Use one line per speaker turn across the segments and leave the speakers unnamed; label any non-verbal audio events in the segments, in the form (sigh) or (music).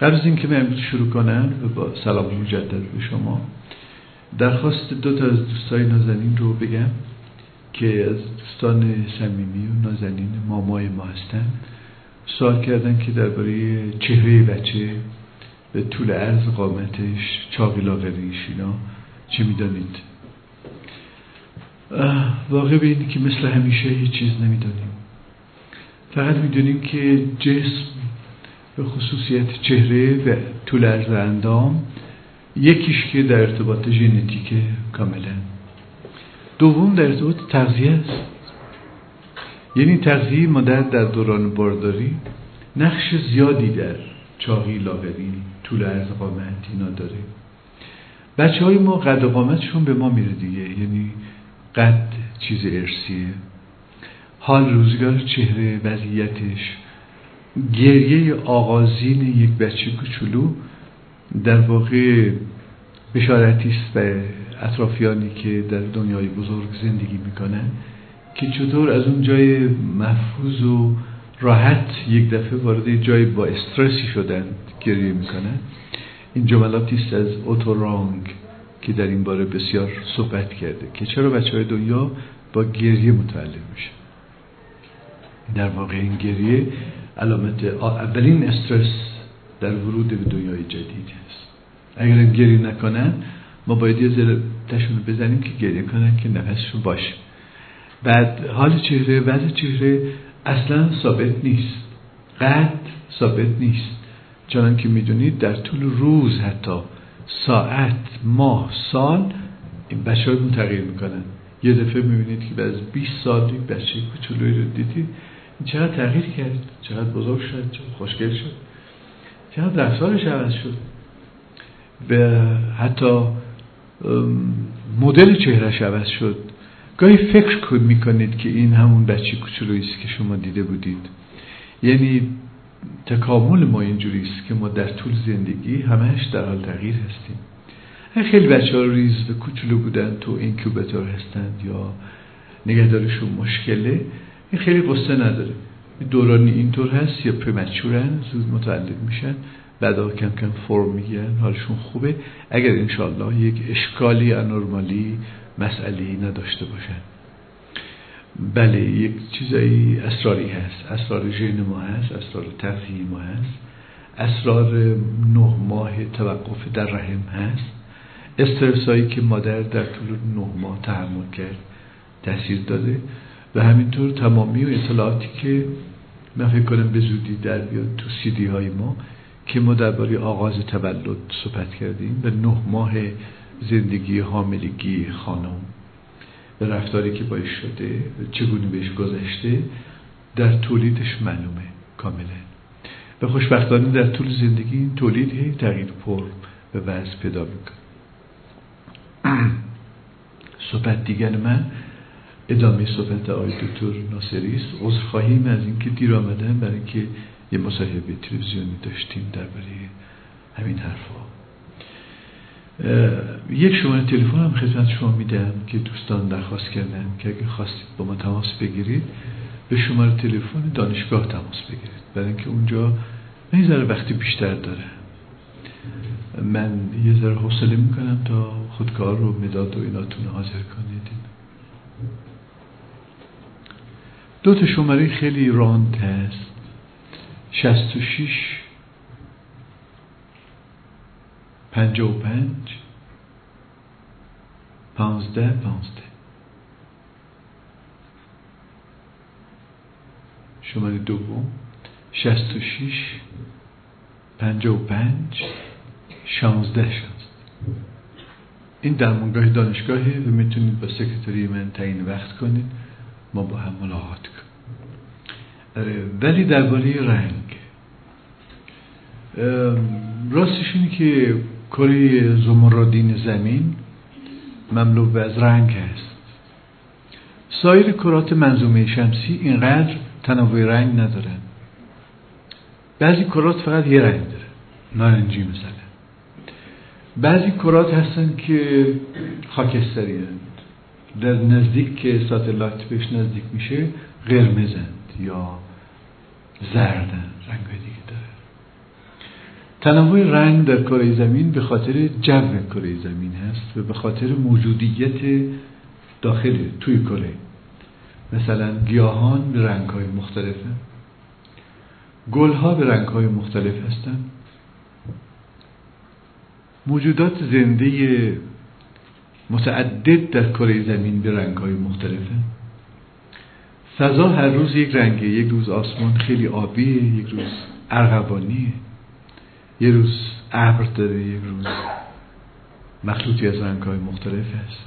قبل از اینکه من شروع کنم و با سلام مجدد به شما درخواست دو تا از دوستای نازنین رو بگم که از دوستان صمیمی و نازنین مامای ما هستن. سوال کردن که درباره چهره بچه به طول عرض قامتش چاقی لاغریش اینا چه می‌دانید؟ واقع به که مثل همیشه هیچ چیز نمی‌دانیم. فقط می‌دونیم که جسم به خصوصیت چهره و طول عرض اندام یکیش که در ارتباط ژنتیک کاملا. دوم در ارتباط تغذیه است. یعنی تغذیه مادر در دوران بارداری نقش زیادی در چاقی لاغری طول عرض قامت اینا داره. بچه های ما قد قامتشون به ما میره دیگه. یعنی قد چیز ارسیه حال روزگار چهره وضعیتش گریه آغازین یک بچه کوچولو در واقع بشارتی است به اطرافیانی که در دنیای بزرگ زندگی می‌کنن که چطور از اون جای محفوظ و راحت یک دفعه وارد جای با استرسی شدن گریه می‌کنن. این جملاتی است از اوتورانگ که در این باره بسیار صحبت کرده که چرا بچه های دنیا با گریه متعلق میشه در واقع این گریه علامت اولین استرس در ورود به دنیای جدید است اگر گریه نکنن ما باید یه ذره تشون بزنیم که گریه کنن که نفسشون باشه. بعد حال چهره وضع چهره اصلا ثابت نیست. قد ثابت نیست. چنان که می‌دونید در طول روز حتی ساعت ماه سال این بچه های تغییر می‌کنن. یه دفعه می‌بینید که بعد از 20 سال یک بچه کوچولوی رو دیدید. چقدر تغییر کرد چقدر بزرگ شد چقدر خوشگل شد. چقدر رفتارش عوض شد. به حتی مدل چهرش عوض شد. گاهی فکر کن می‌کنید که این همون بچه کوچولویی است که شما دیده بودید. یعنی تکامل ما اینجوری است که ما در طول زندگی همش در حال تغییر هستیم. خیلی بچه ها ریز و کوچولو بودن تو اینکوبتور هستند یا نگهدارشون مشکله این خیلی قصه نداره. دورانی اینطور هست یا پرمچورن زود متعلق میشن. بعدا کم کم فرم می‌گیرن. حالشون خوبه. اگر انشالله یک اشکالی انورمالی مسئله نداشته باشن. بله یک چیزایی اسراری هست. اسرار ژن ما هست. اسرار تغذیه ما هست. اسرار نه ماه توقف در رحم هست. استرسایی که مادر در طول نه ماه تحمل کرد تاثیر داده. و همینطور تمامی و اطلاعاتی که من فکر کنم به زودی در بیاد تو سیدی های ما که ما درباره آغاز تولد صحبت کردیم و نه ماه زندگی حاملگی خانم و رفتاری که باش شده چگونه بهش گذشته در تولیدش معلومه کاملا. و خوشبختانه در طول زندگی این تولید هی تغییر پر به وضع پیدا می‌کنه. (clears throat) صحبت دیگر من ادامه صحبت آقای دکتر ناصری است. عذر خواهیم از اینکه دیر آمدن برای اینکه یه مصاحبه تلویزیونی داشتیم درباره همین حرفا. یک شماره تلفن هم خدمت شما میدم که دوستان درخواست کردن که اگه خواستید با ما تماس بگیرید به شماره تلفن دانشگاه تماس بگیرید. برای اینکه اونجا من یه وقتی بیشتر داره. من یه ذره حوصله می‌کنم تا خودکار رو مداد و ایناتون حاضر کنید دو تا شماره خیلی راند هست. 66 55 پانزده پانزده. شماره دوم شست و شیش پنجا و پنج شانزده شانزده. این درمانگاه دانشگاهه و می‌تونید با سکرتری من تعیین وقت کنید. ما با هم ملاقات کنیم. ولی درباره رنگ. راستش اینه که کره زمردین زمین مملو از رنگ هست سایر کرات منظومه شمسی اینقدر تنوع رنگ ندارن. بعضی کرات فقط یه رنگ داره نارنجی مثلا. بعضی کرات هستن که خاکستری هستند در نزدیک که ساتلایت بهش نزدیک میشه قرمزند یا زردن رنگ دیگه داره. تنوع رنگ در کره زمین به خاطر جو کره زمین هست و به خاطر موجودیت داخل توی کره. مثلا گیاهان به رنگ های مختلفه گل ها به رنگ های مختلف هستن موجودات زنده متعدد در کره زمین به رنگ های مختلفه. فضا هر روز یک رنگه یک روز آسمان خیلی آبیه یک روز ارغوانیه یه روز ابر داره یک روز مخلوطی از رنگ های مختلف هست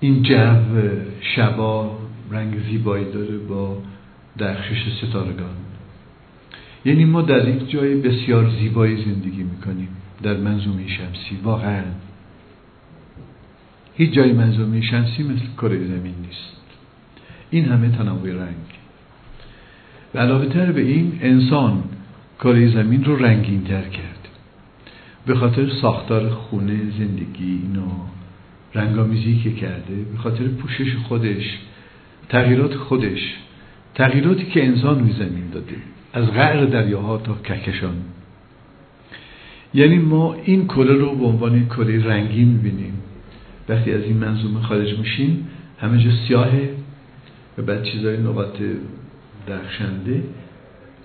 این جو شبا رنگ زیبایی داره با درخشش ستارگان. یعنی ما در یک جای بسیار زیبایی زندگی می‌کنیم. در منظومه شمسی واقعا. هیچ جای منظومه شمسی مثل کره زمین نیست. این همه تنوع رنگ. و علاوه تر به این انسان کره زمین رو رنگین تر کرد. به خاطر ساختار خونه زندگی اینو رنگامیزی که کرده به خاطر پوشش خودش تغییرات خودش تغییراتی که انسان روی زمین داده از غیر دریاها تا کهکشان. یعنی ما این کره رو به عنوان کره رنگی می‌بینیم. وقتی از این منظومه خارج میشیم همه جا سیاهه و بعد چیزای نقاط درخشنده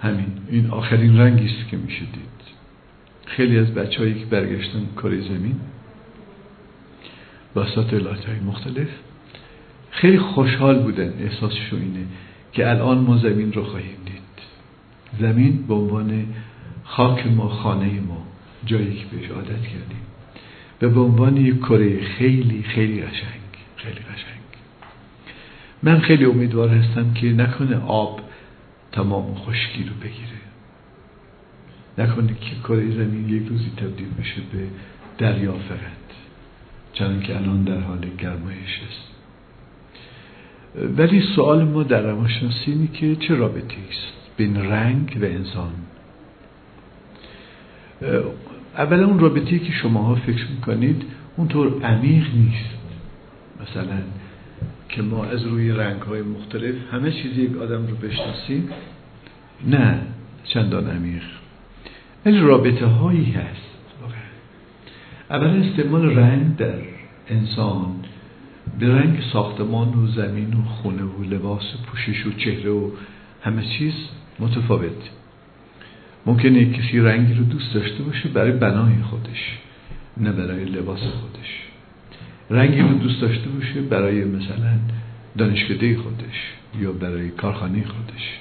همین. این آخرین رنگی است که میشه دید. خیلی از بچه هایی که برگشتن کره زمین با ساتلایت های مختلف خیلی خوشحال بودن. احساسشون اینه که الان ما زمین رو خواهیم دید. زمین به عنوان خاک ما خانه ما جایی که بهش عادت کردیم. و به عنوان یک کره خیلی خیلی قشنگ خیلی قشنگ. من خیلی امیدوار هستم که نکنه آب تمام خشکی رو بگیره. نکنه که کره زمین یک روزی تبدیل بشه به دریا فقط چون که الان در حال گرمایش است. ولی سوال ما در روانشناسی اینه که چه رابطه است بین رنگ و انسان؟ اولا اون رابطه که شماها فکر می‌کنید اونطور عمیق نیست. مثلا که ما از روی رنگ های مختلف همه چیزی یک آدم رو بشناسیم. نه چندان عمیق. ولی رابطه هایی هست. اولا استعمال رنگ در انسان به رنگ ساختمان و زمین و خونه و لباس و پوشش و چهره و همه چیز متفاوت. ممکنه کسی رنگی رو دوست داشته باشه برای بنای خودش نه برای لباس خودش. رنگی رو دوست داشته باشه برای مثلا دانشکده خودش یا برای کارخانه خودش.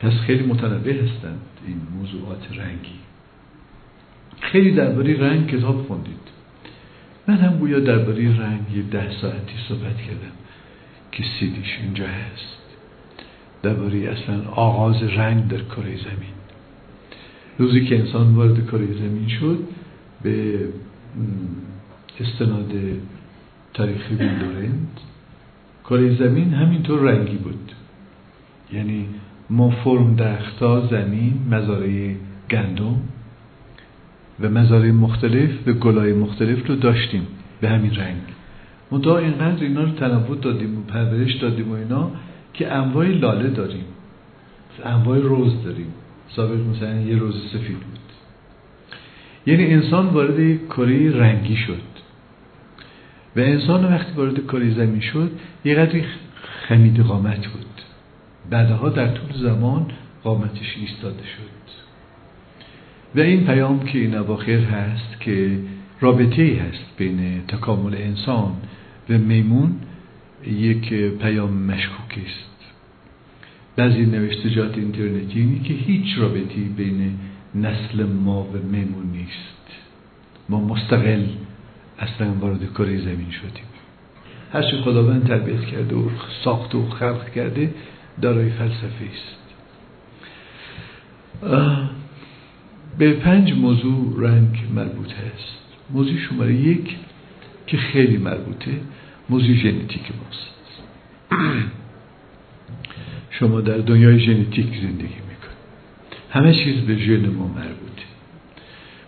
پس خیلی متنوع هستند این موضوعات رنگی. خیلی درباره رنگ کتاب خوندید. من هم گویا درباره رنگ یه ده ساعتی صحبت کردم که سیدیش اینجا هست. درباره اصلا آغاز رنگ در کره زمین. روزی که انسان وارد کره زمین شد به استناد تاریخی بیلورنت کره زمین همینطور رنگی بود. یعنی ما فرم درختا زمین مزارع گندم و مزارع مختلف و گلای مختلف رو داشتیم به همین رنگ. منتها اینقدر اینا رو تنوع دادیم و پرورش دادیم و اینا که انواع لاله داریم انواع روز داریم. سابق مثلا یه روز سفید بود. یعنی انسان وارد کره رنگی شد. و انسان وقتی وارد کره زمین شد یه قدری خمید قامت بود. بعدها در طول زمان قامتش ایستاده شد. و این پیام که این اواخر هست که رابطه ای هست بین تکامل انسان و میمون یک پیام مشکوکی است. بعضی نوشتجات اینترنتی اینی که هیچ رابطی بین نسل ما و میمون نیست. ما مستقل اصلا وارد کره زمین شدیم. هرچی خداوند تربیت کرده و ساخت و خلق کرده دارای فلسفه است. به پنج موضوع رنگ مربوط هست. موضوع شماره یک که خیلی مربوطه موضوع ژنتیک ماست. (clears throat) شما در دنیای ژنتیک زندگی می‌کنید. همه چیز به ژن ما مربوطه.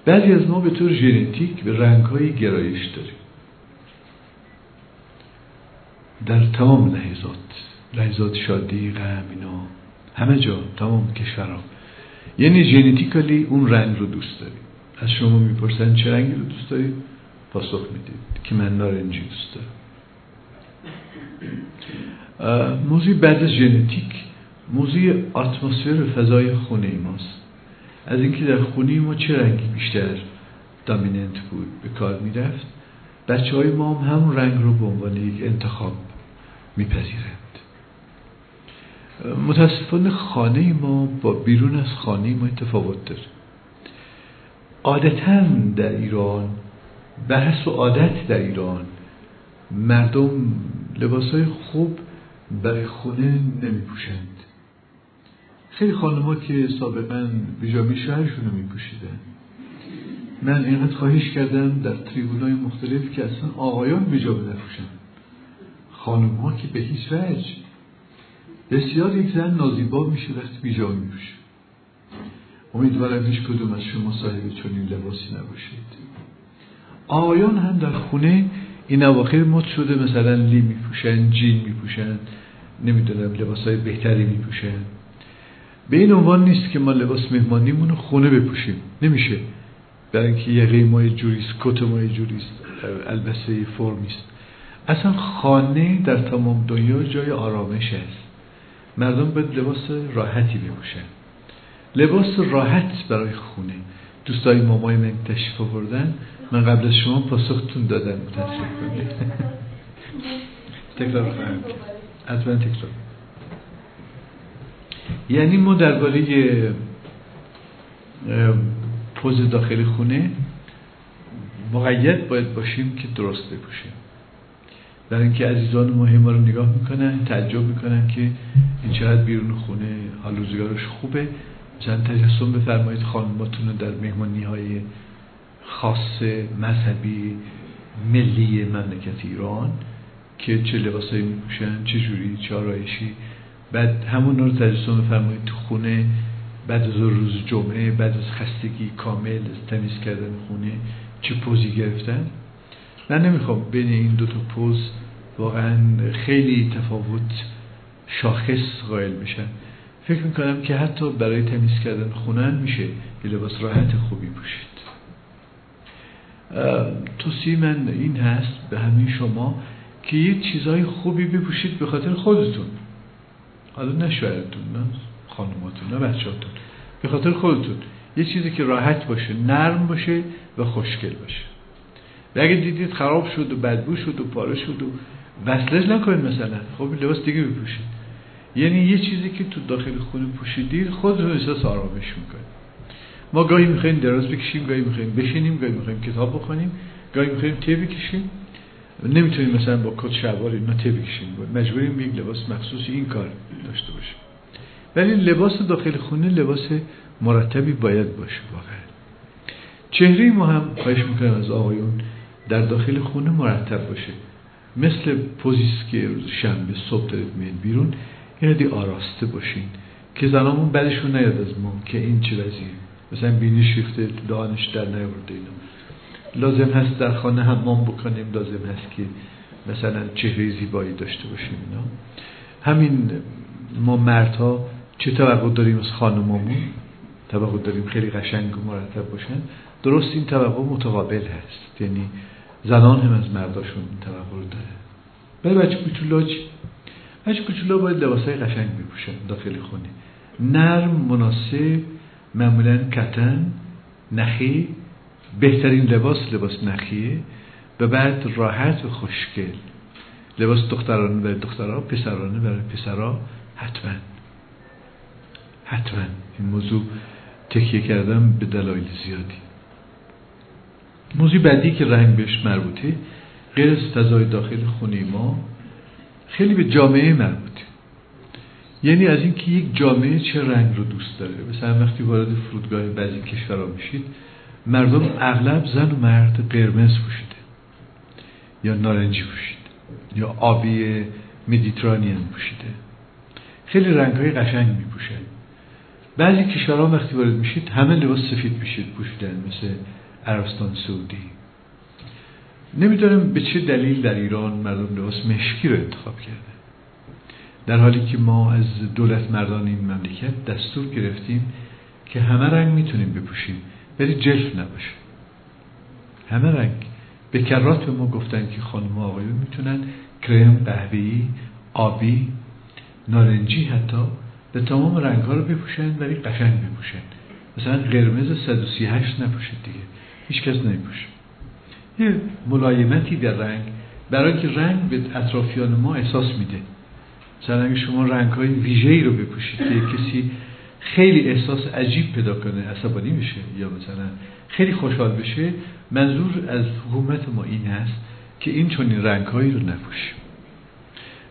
بعضی از ما به طور ژنتیک به رنگ های گرایش داریم. در تمام لحظات لحظات شادی غم اینا همه جا تمام کشورها. یعنی ژنتیکالی اون رنگ رو دوست داریم. از شما می‌پرسن چه رنگی رو دوست دارید؟ پاسخ می‌دید که من نارنجی دوست دارم. موضوع بعد از ژنتیک موضوع اتمسفر فضای خونه ماست. از اینکه در خونه ما چه رنگی بیشتر دامیننت بود به کار می‌رفت بچه های ما هم همون رنگ رو به عنوان یک انتخاب میپذیرند. متاسفانه خانه ما با بیرون از خانه ما تفاوت داره. عادتا در ایران بحث و عادت در ایران مردم لباس های خوب برای خونه نمی پوشند خیلی خانم‌ها که سابقا بیجامی شهرشون رو می پوشیدن من اینقدر خواهش کردم در های مختلف که اصلا آقایان بیجامه خانم ها که به هیچ وجه. بسیار یک زن نازیبا میشه وقتی بیجامه میپوشه. امیدوارم هیچ کدوم از شما صاحب چنین لباسی نباشید. آقایان هم در خونه این اواخر مد شده مثلا لی میپوشن جین میپوشن نمی‌دونم لباس های بهتری میپوشن. به این عنوان نیست که ما لباس مهمانیمون رو خونه بپوشیم. نمیشه. برای اینکه یقه ما جوریست کت ما یه جوریست البسه فرمیست اصلا خانه در تمام دنیا جای آرامش است. مردم باید لباس راحتی بپوشن. لباس راحت برای خونه. دوستای مامای من تشریف آوردن. من قبل از شما پاسختون دادم متاسف تکرار خواهم کرد. حتما تکرار. یعنی ما درباره پوز داخل خونه مقید باید باشیم که درست بپوشیم. در اینکه عزیزان مهم رو نگاه می‌کنن تعجب می‌کنن که این چقدر بیرون خونه حال روزگارش خوبه. مثلا تجسم بفرمایید خانماتون رو در مهمانی های خاص مذهبی ملی مملکت ایران که چه لباسایی میپوشن چه جوری چه آرایشی. بعد همون رو تجسم بفرمایید تو خونه بعد از روز جمعه بعد از خستگی کامل تمیز کردن خونه چه پوزی گرفتن؟ من نمی‌خوام بین این دو تا پوز واقعا خیلی تفاوت شاخص قائل بشن فکر می‌کنم که حتی برای تمیز کردن خونه میشه یه لباس راحت خوبی پوشید. توصیه من این هست به همین شما که یه چیزهای خوبی بپوشید به خاطر خودتون. حالا نه شوهرتون نه خانماتون نه بچهاتون به خاطر خودتون. یه چیزی که راحت باشه نرم باشه و خوشگل باشه. و اگه دیدید خراب شد و بدبو شد و پاره شد و وصلش نکنید مثلا. خب لباس دیگه بپوشید. یعنی یه چیزی که تو داخل خونه پوشیدید خودتون احساس آرامش می‌کنید. ما گاهی می‌خوایم دراز بکشیم گاهی می‌خوایم بشینیم گاهی می‌خوایم کتاب بخونیم گاهی می‌خوایم ته بکشیم نمی‌تونیم مثلا با کت شلوار اینا ته بکشیم مجبوریم یک لباس مخصوص این کار داشته باشیم. ولی لباس داخل خونه لباس مرتبی باید باشه واقعا. چهره ما هم خواهش می‌کنم از آقایون در داخل خونه مرتب باشه. مثل پوزیس که روز شنبه صبح دارید میاد بیرون یعنی آراسته باشین که زنامون بعدشون نیاد از ما که این چه وضعیه. مثلا بینی شیفته دانش در نیورده اینا. لازم هست در خانه حمام بکنیم لازم هست که مثلا چهره زیبایی داشته باشیم اینا. همین ما مردها چه توقع داریم از خانمامون توقع داریم خیلی قشنگ و مرتب باشن. درست این توقع متقابل هست. یعنی زنان هم از مرداشون این توقع رو داره. برای بچه کوچولا چی؟ بچه کوچولا باید لباسای قشنگ بپوشن داخل خونه. نرم مناسب. معمولا کتن نخی بهترین لباس لباس نخیه و بعد راحت و خوشگل. لباس دخترانه برای دخترها پسرانه برای پسرها حتما. حتما. این موضوع تکیه کردم به دلایل زیادی. موضوع بعدی که رنگ بهش مربوطه غیر از فضای داخل خونه ما خیلی به جامعه مربوطه. یعنی از اینکه یک جامعه چه رنگ رو دوست داره. مثلا وقتی وارد فرودگاه بعضی کشورها میشید مردم اغلب زن و مرد قرمز پوشیده. یا نارنجی پوشید. یا آبی مدیترانیان پوشیده. خیلی رنگ های قشنگ میپوشن بعضی کشورها وقتی وارد میشید همه لباس سفید میشید پوشیدن مثل عربستان سعودی. نمی‌دونم به چه دلیل در ایران مردم لباس مشکی رو انتخاب کرده در حالی که ما از دولت مردان این مملکت دستور گرفتیم که همه رنگ می‌تونیم بپوشیم ولی جلف نباشه. همه رنگ. به کرات به ما گفتن که خانم و آقایون می‌تونن کرم قهوه‌ای آبی نارنجی حتی به تمام رنگ ها رو بپوشن ولی قشنگ بپوشن. مثلا قرمز 138 نپوشید دیگه. هیچ کس نمیپوشه. یه ملایمتی در رنگ. برای که رنگ به اطرافیان ما احساس میده. مثلا اگه شما رنگ های ویژه‌ای رو بپوشید که کسی خیلی احساس عجیب پیدا کنه عصبانی میشه یا مثلا خیلی خوشحال بشه منظور از حکومت ما این هست که این چنین رنگهایی رو نپوشیم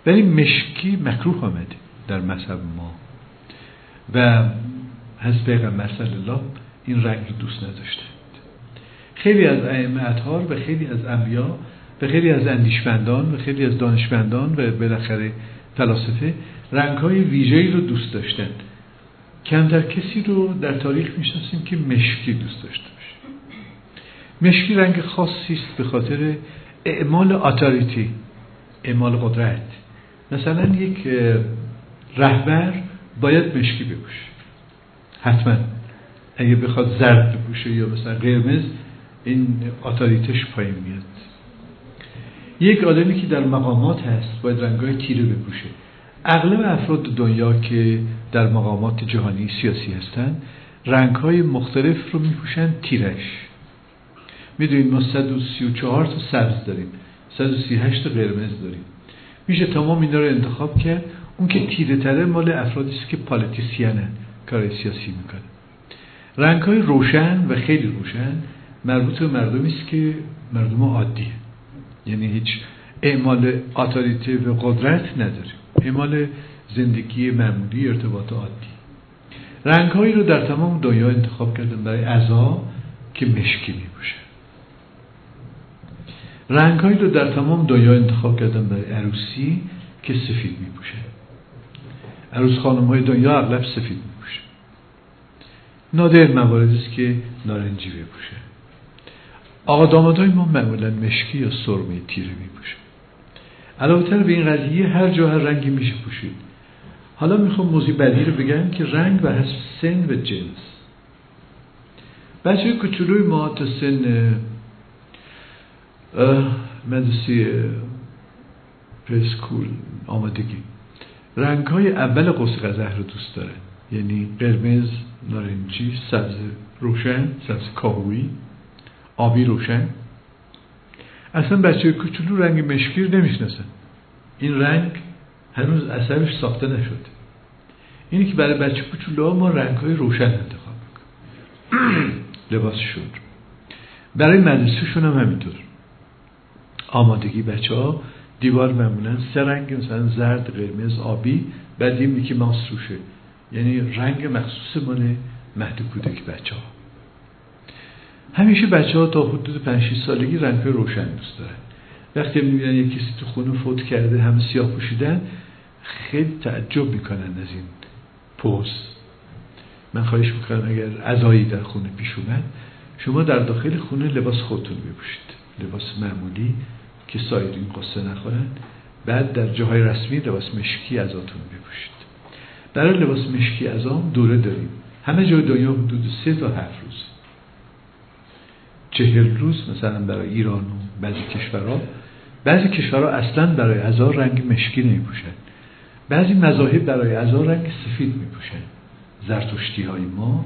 ولی مشکی مکروه آمده در مذهب ما. و از پیغمبر صلی الله این رنگ رو دوست نداشته. خیلی از ائمه اطهار و خیلی از انبیا و خیلی از اندیشمندان و خیلی از دانشمندان و بالاخره فلاسفه رنگ های ویژه‌ای رو دوست داشتن. کمتر کسی رو در تاریخ می‌شناسیم که مشکی دوست داشته باشه. مشکی رنگ خاصی است به خاطر اعمال اتاریتی اعمال قدرت. مثلا یک رهبر باید مشکی بپوشه. حتما. اگه بخواد زرد بپوشه یا مثلا قرمز این اتاریتش پایین میاد. یک آدمی که در مقامات هست باید رنگای تیره بپوشه. اغلب افراد دنیا که در مقامات جهانی سیاسی هستند رنگ های مختلف رو میپوشن تیرش. می‌دونید ما 134 تا سبز داریم 138 قرمز داریم. میشه تمام اینا رو انتخاب کرد. اون که تیره تره مال افرادی است که پالیتیسیانن کار سیاسی می‌کنه. رنگ های روشن و خیلی روشن مربوط به مردمی است که مردم عادیه یعنی هیچ اعمال اتاریته و قدرت نداره. اعمال زندگی معمولی ارتباط عادی. رنگ هایی رو در تمام دنیا انتخاب کردن برای عزا که مشکی میپوشه رنگ هایی رو در تمام دنیا انتخاب کردن برای عروسی که سفید میپوشه عروس خانم های دنیا اغلب سفید میپوشه نادر مواردی که نارنجی بپوشه آقا دامادای ما معمولا مشکی یا سرمه تیره میپوشه علاوه تر به این قضیه هر جا هر رنگی میشه پوشید. حالا می‌خوام موضوع بعدی رو بگم که رنگ و حسب سن و جنس. بچه کچولوی ما تا سن مدرسی پرسکول آمادگی. رنگ های اول قوس قزح رو دوست داره یعنی قرمز نارنجی سبز روشن سبز کاهویی آبی روشن. اصلا بچه کوچولو رنگ مشکی رو نمی‌شناسن این رنگ هنوز اثرش ساخته نشده اینی که برای بچه کوچولو ما رنگ های روشن انتخاب می‌کنیم. (clears throat) لباسشون برای مدرسهشون هم همینطور. آمادگی بچه ها دیوار معمولا سه رنگ مثلا زرد قرمز آبی بعد یه میکی ماس روشه. یعنی رنگ مخصوص مال مهد کودک بچه ها همیشه بچه ها تا حدود 5 سالگی رنگ روشن دوست دارن. وقتی می‌بینن یک کسی تو خونه فوت کرده همه سیاه پوشیدن خیلی تعجب می‌کنن از این پوز من خواهش می‌کنم اگر عزایی در خونه پیش اومد شما در داخل خونه لباس خودتون بپوشید. لباس معمولی که سایرین قصه نخورن. بعد در جاهای رسمی لباس مشکی ازاتون بپوشید. برای لباس مشکی ازام دوره داریم. همه جای دنیا حدود سه تا هفت روز. چهل روز مثلا برای ایران و بعضی کشورها. بعضی کشورها اصلا برای ازار رنگ مشکی نمیپوشن. بعضی مذاهب برای ازار رنگ سفید میپوشن. زرتشتی های ما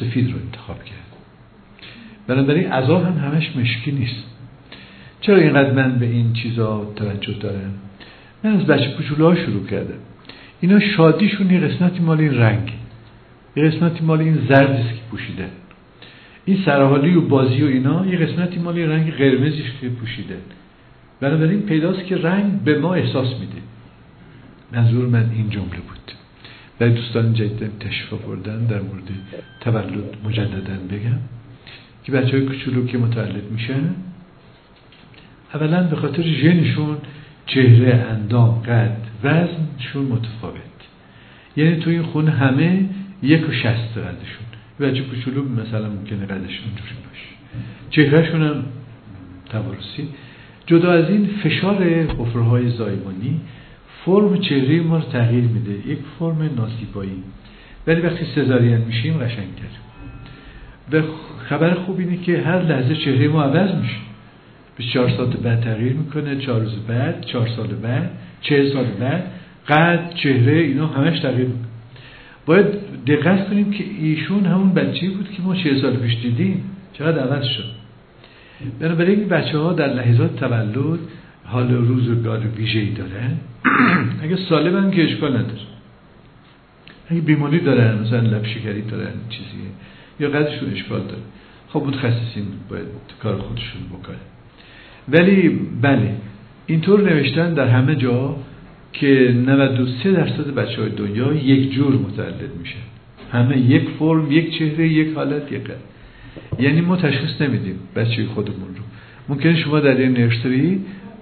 سفید رو انتخاب کرد. بنابراین ازا هم همش مشکی نیست. چرا اینقدر من به این چیزا توجه دارم؟ من از بچه ها شروع کردم. اینا شادیشون یه قسمتی مال این رنگ. یه قسمتی مال این زردیست که پوشیدن این سرحالی و بازی و اینا یه قسمتی مال رنگ قرمزیش که پوشیده. بنابراین پیداست که رنگ به ما احساس میده. منظور من این جمله بود. و دوستان جدید تشریف آوردن در مورد تولد مجددا بگم که بچه های کچولو که متولد میشن اولا به خاطر ژنشون چهره اندام قد وزنشون متفاوت. یعنی تو این خونه همه یک و شست قدشون بچه کوچولو مثلا ممکنه قدش اونجوری باشه. چهرهشون هم توارسی جدا از این فشار حفره های زایمانی فرم چهره ما رو تغییر میده. یک فرم ناسیبایی. ولی وقتی سزارین میشیم قشنگتر. و خبر خوب اینه که هر لحظه چهره ما عوض میشه. 24 ساعت بعد تغییر می‌کنه چهار روز بعد چهار سال بعد چه سال بعد قد چهره اینا همش تغییر می‌کنه. باید دقت کنیم که ایشون همون بچه بود که ما چه سال پیش دیدیم. چقدر عوض شد. بنابراین این بچه ها در لحظات تولد حال روزگار ویژه ای دارن. (clears throat) اگه سالم هم که اشکال نداره. اگه بیماری دارن مثلا لب شکری دارن چیزیه یا قدشون اشکال داره. خب متخصصین باید کار خودشون بکنه ولی بله اینطور نوشتن در همه جا که 93 درصد بچه های دنیا یک جور متولد میشه. همه یک فرم یک چهره یک حالت یک قد یعنی ما تشخیص نمیدیم بچه خودمون رو. ممکنه شما در یه نرسری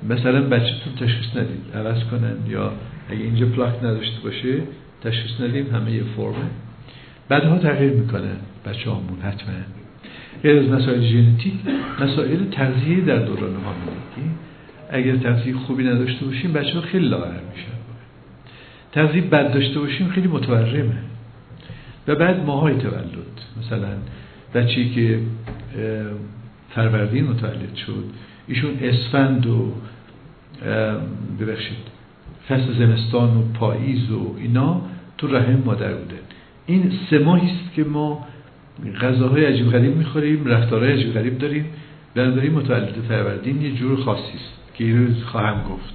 مثلا بچهتون تشخیص ندید. عوض کنن یا اگه اینجا پلاک نداشته باشه تشخیص ندیم همه یه فرمه. بعدها تغییر می‌کنن بچه همون حتما. غیر از مسائل ژنتیک مسائل تغذیه در دوران حاملگی اگر تغذیه خوبی نداشته باشیم بچه ها خیلی لاغر میشن. تغذیه بد داشته باشیم خیلی متورمه. و بعد ماهای تولد. مثلا بچه‌ای که فروردین متولد شد ایشون اسفند و ببخشید فصل زمستان و پاییز و اینا تو رحم مادر بوده. این سه ماهی است که ما غذاهای عجیب غریب می‌خوریم رفتارهای عجیب غریب داریم بنابراین متولد فروردین یه جور خاصی است. که روز خواهم گفت.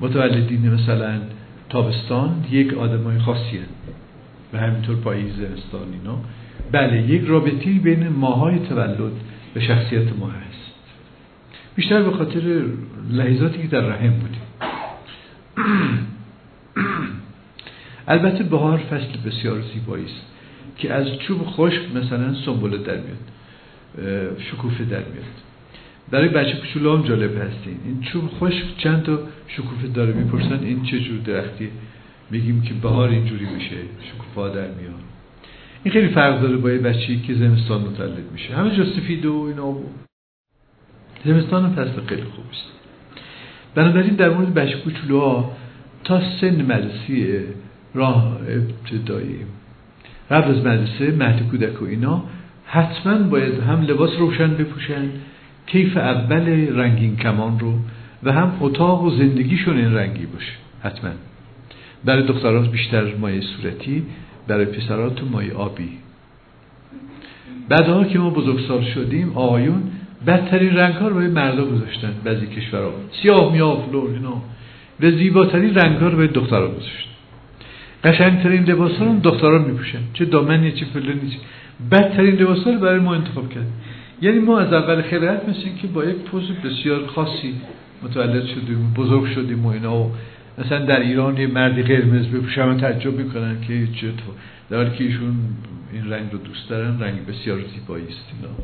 متولدین مثلا تابستان یک آدمای خاصیه و همینطور پاییز زمستان اینا. بله یک رابطی بین ماهای تولد به شخصیت ما هست. بیشتر به خاطر لحظاتی که در رحم بودیم. البته بهار فصل بسیار زیبایی است که از چوب خشک مثلا سنبله در میاد شکوفه در میاد. برای بچه کوچولو هم جالب هستین. این چوب خشک چند تا شکوفه داره می‌پرسن این چه جور درختی؟ میگیم که بهار اینجوری میشه شکوفه در میاد این خیلی فرق داره با یه بچه‌ای که زمستان متولد میشه. همه جا سفید و اینا بود زمستان فصل خیلی خوب است بنابراین در مورد بچه کوچولوها تا سن مدرسی راه ابتدایی قبل از مدرسه مهد کودک و اینا حتما باید هم لباس روشن بپوشن کیف اول رنگین کمان رو و هم اتاق و زندگیشون این رنگی باشه. حتما. برای دخترات بیشتر مایه صورتی برای پسرات مایه آبی. بعدها که ما بزرگسال شدیم آقایون بدترین رنگ ها رو برای مردا گذاشتن بعضی کشورها. سیاه میاه فلان اینا. و زیباترین رنگ ها رو برای دخترها گذاشتن. قشنگترین لباس ها رو دخترها میپوشن. چه دامنی چه فلانی چه بدترین لباس ها رو برای ما انتخاب کرد. یعنی ما از اول خلقت مثل که با یک پوز بسیار خاصی متولد شدیم بزرگ شدیم و اینا. و مثلا در ایران یه مردی قرمز بپوشه همه تعجب می‌کنن که چطور در حالی که ایشون این رنگ رو دوست دارن رنگ بسیار زیبایی است اینا.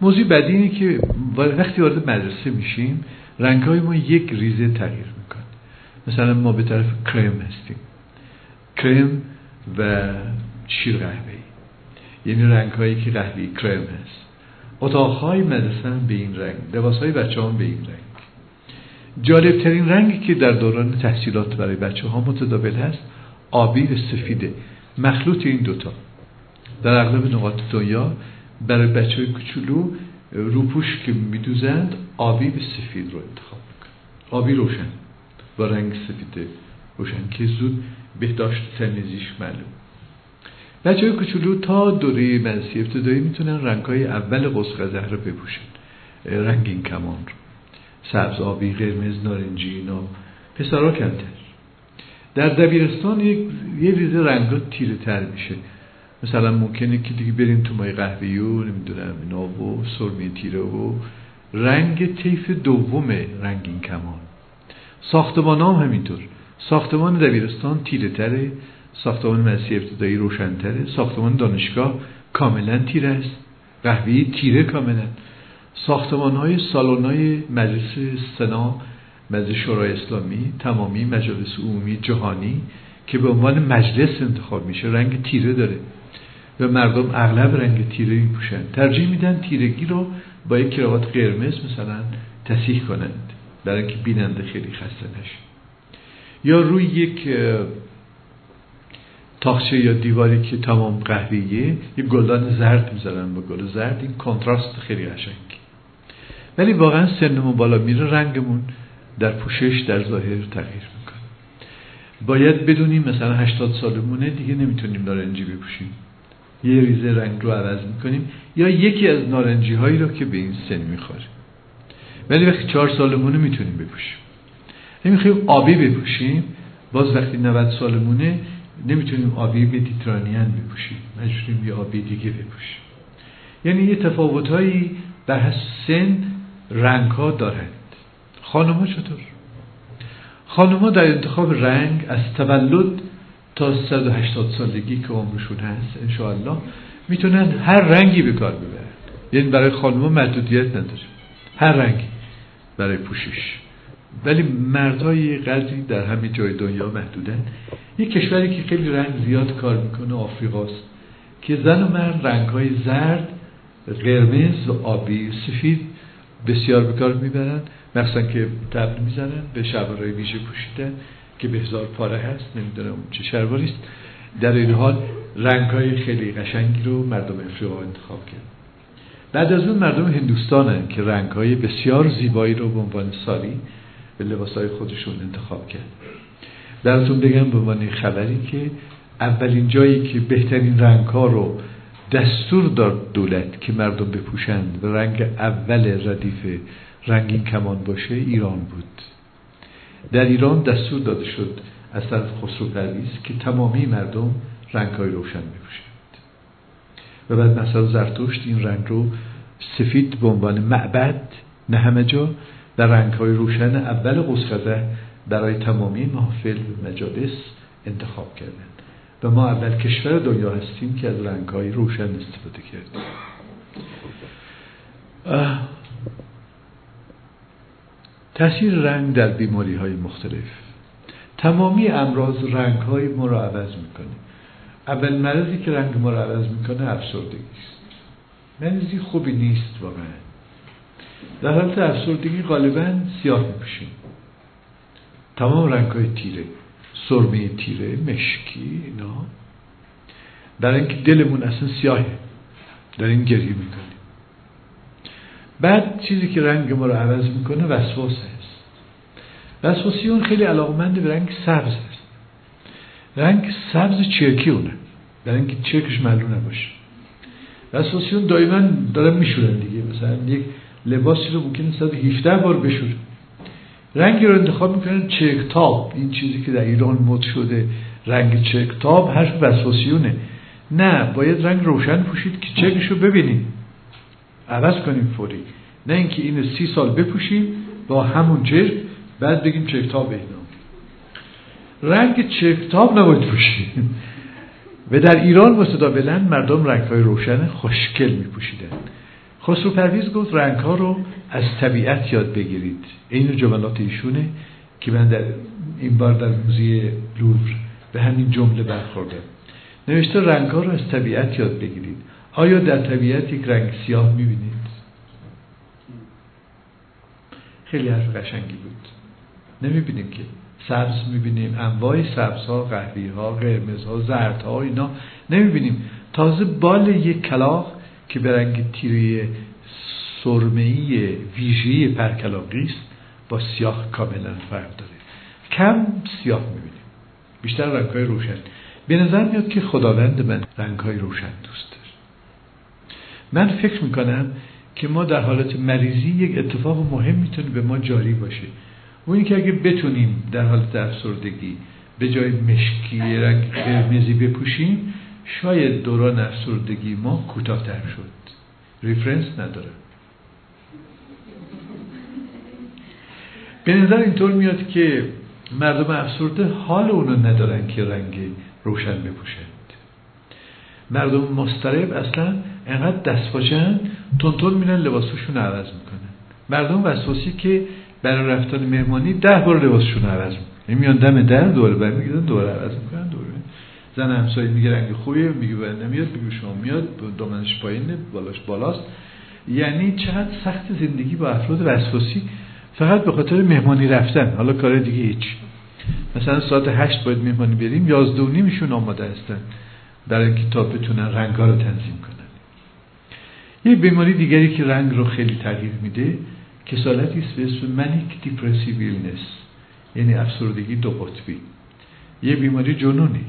موضوع بعدی اینه که وقتی وارد مدرسه میشیم رنگ های ما یک ریزه تغییر می‌کنه. مثلا ما به طرف کرم هستیم. کرم و شیر قهوه‌ای. یعنی رنگ هایی که قهوه‌ای کرم هست. اتاق های مدرسه به این رنگ لباس های بچه هم به این رنگ. جالبترین رنگی که در دوران تحصیلات برای بچه ها متداول هست آبی و سفیده مخلوط این دوتا. در اغلب نقاط دنیا برای بچه های کچولو روپوش که میدوزند آبی و سفید رو انتخاب میکن آبی روشن با رنگ سفید روشن که زود بهداشت تمیزیش معلوم بچه های کچولو تا دوره مدرسه ابتدایی می‌تونن رنگ های اول قوس رو بپوشن. رنگین کمان رو. سبز آبی قرمز نارنجی اینا. پسرها کمتر. در دبیرستان یک یه ریزه رنگا تیره تر میشه. مثلا ممکنه که دیگه بریم تو مای قهوه‌ای و نمی‌دونم اینا و سرمه تیره و رنگ طیف دوم رنگین کمان. ساختمان هم همینطور. ساختمان دبیرستان تیره تره. ساختمان مدرسه ابتدایی روشنتره. ساختمان دانشگاه کاملا تیره است. قهوه‌ای تیره کاملا. ساختمان های سالن های مجلس سنا مجلس شورای اسلامی تمامی مجلس عمومی جهانی که به عنوان مجلس انتخاب میشه رنگ تیره داره. و مردم اغلب رنگ تیره میپوشن. ترجیح میدن تیرگی رو با یک کراوات قرمز مثلا تصیح کنند. برای اینکه بیننده خیلی خسته نشه. یا روی یک تاخچه یا دیواری که تمام قهوه‌ایه یه گلدان زرد می‌ذارن با گل زرد. این کنتراست خیلی قشنگ ولی واقعا سنمون بالا میره رنگمون در پوشش در ظاهر تغییر می‌کنه. باید بدونیم مثلا 80 سالمونه دیگه نمی‌تونیم نارنجی بپوشیم. یه ریزه رنگ رو عوض می‌کنیم یا یکی از نارنجی هایی رو که به این سن می‌خوره. ولی وقتی چهار سالمونه می‌تونیم بپوشیم. نمی‌خوایم آبی بپوشیم. باز وقتی 90 سالمونه نمی‌تونیم آبی مدیترانیان بپوشیم. مجبوریم یه آبی دیگه بپوشیم. یعنی یه تفاوت هایی بر سن رنگ ها دارند. خانم ها چطور؟ خانم ها در انتخاب رنگ از تولد تا 180 سالگی که عمرشون هست انشاءالله می‌تونن هر رنگی به کار ببرن. یعنی برای خانم ها محدودیت نداره. هر رنگی برای پوشش. ولی مردهای قدری در همه جای دنیا محدودن. یک کشوری که خیلی رنگ زیاد کار می‌کنه آفریقاست که زن و مرد رنگ های زرد قرمز و آبی سفید بسیار به کار می‌برن. مثلا که تبل می‌زنن به شلوارهای ویژه پوشیدن که به هزار پاره هست نمی‌دونم چه شلواری است. در این حال رنگ های خیلی قشنگی رو مردم افریقا انتخاب کرد بعد از اون مردم هندوستانن که رنگ های بسیار زیبایی رو به عنوان سالی به لباس های خودشون انتخاب کرد. براتون بگم به عنوان خبری که اولین جایی که بهترین رنگ ها رو دستور داد دولت که مردم بپوشند و رنگ اول ردیف رنگین کمان باشه ایران بود. در ایران دستور داده شد از طرف خسرو پرویز که تمامی مردم رنگ های روشن بپوشند. و بعد مثلا زرتشت این رنگ رو سفید به عنوان معبد نه همه جا در رنگ های روشن اول قسقزه برای تمامی محافل و مجالس انتخاب کردند. و ما اول کشور دنیا هستیم که از رنگ های روشن استفاده کردیم تاثیر رنگ در بیماری های مختلف. تمامی امراض رنگ های ما را عوض می‌کنه. اول مرضی که رنگ ما را عوض می‌کنه افسردگی است. مرضی خوبی نیست واقعا. در حالت افسردگی غالبا سیاه میپوشیم. تمام رنگ های تیره سرمه تیره مشکی اینا. در اینکه دلمون اصلا سیاهه در این گریه می‌کنیم. بعد چیزی که رنگ ما رو عوض می‌کنه وسواس هست. وسواسیون خیلی علاقمند به رنگ سبز هست. رنگ سبز چرکی اونه در اینکه چرکش معلوم نباشه. وسواسیون دائما دارن میشورن دیگه. مثلا یک لباسی رو ممکنه 117 بار بشوره. رنگی رو انتخاب می‌کنن چکتاب. این چیزی که در ایران مد شده رنگ چکتاب هر وسواسیونه نه باید رنگ روشن پوشید که چکش رو ببینیم. عوض کنیم فوری. نه اینکه اینو سی سال بپوشیم با همون چرک بعد بگیم چکتاب اینا رنگ چکتاب نباید پوشیم. و در ایران مستدابلن مردم رنگ های روشن خوشکل می پوشیدن خسرو پرویز گفت رنگ ها رو از طبیعت یاد بگیرید. این جملات ایشونه که من در این بار در موزی لوور به همین جمله برخوردم. نوشته رنگ ها رو از طبیعت یاد بگیرید. آیا در طبیعت یک رنگ سیاه می‌بینید؟ خیلی حرف قشنگی بود. نمی‌بینیم که سبز می‌بینیم انواع سبز ها قهوی ها قرمز ها زرد ها اینا نمی‌بینیم. تازه بال یک کلاق که به رنگ تیره سرمهی ویژه پرکلاقی است با سیاه کاملا فرق داره. کم سیاه می‌بینیم. بیشتر رنگ های روشن. به نظر میاد که خداوند من رنگ های روشن دوست داره. من فکر می‌کنم که ما در حالت مریضی یک اتفاق مهم می‌تونه به ما جاری باشه. و که اگه بتونیم در حالت افسردگی به جای مشکی رنگ قرمزی بپوشیم شاید دوران افسردگی ما کوتاهتر شد. ریفرنس نداره. به نظر اینطور میاد که مردم افسرده حال اونو ندارن که رنگ روشن بپوشند. مردم مسترب اصلا انقدر باشن تونتون میرن لباسشون عوض می‌کنن. مردم وسواسی که برای رفتن مهمانی ده بار لباسشون عوض می‌کنن. میان دم در دوره برمیگردن دوره عوض می‌کنن. زن همسایه میگه رنگ خوبیه میگه باید نمیاد میگه شما میاد دامنش پایینه بالاش بالاست. یعنی چقدر سخت زندگی با افراد وسواسی فقط به خاطر مهمانی رفتن. حالا کار دیگه هیچ. مثلا ساعت هشت باید میهمانی بریم یازده و نیمشون آماده هستن برای تا بتونن رنگ رو تنظیم کنن. یه بیماری دیگری که رنگ رو خیلی تغییر میده کسالتی است به اسم منیک دیپرسیو یعنی افسردگی دو قطبی. یه بیماری جنونی.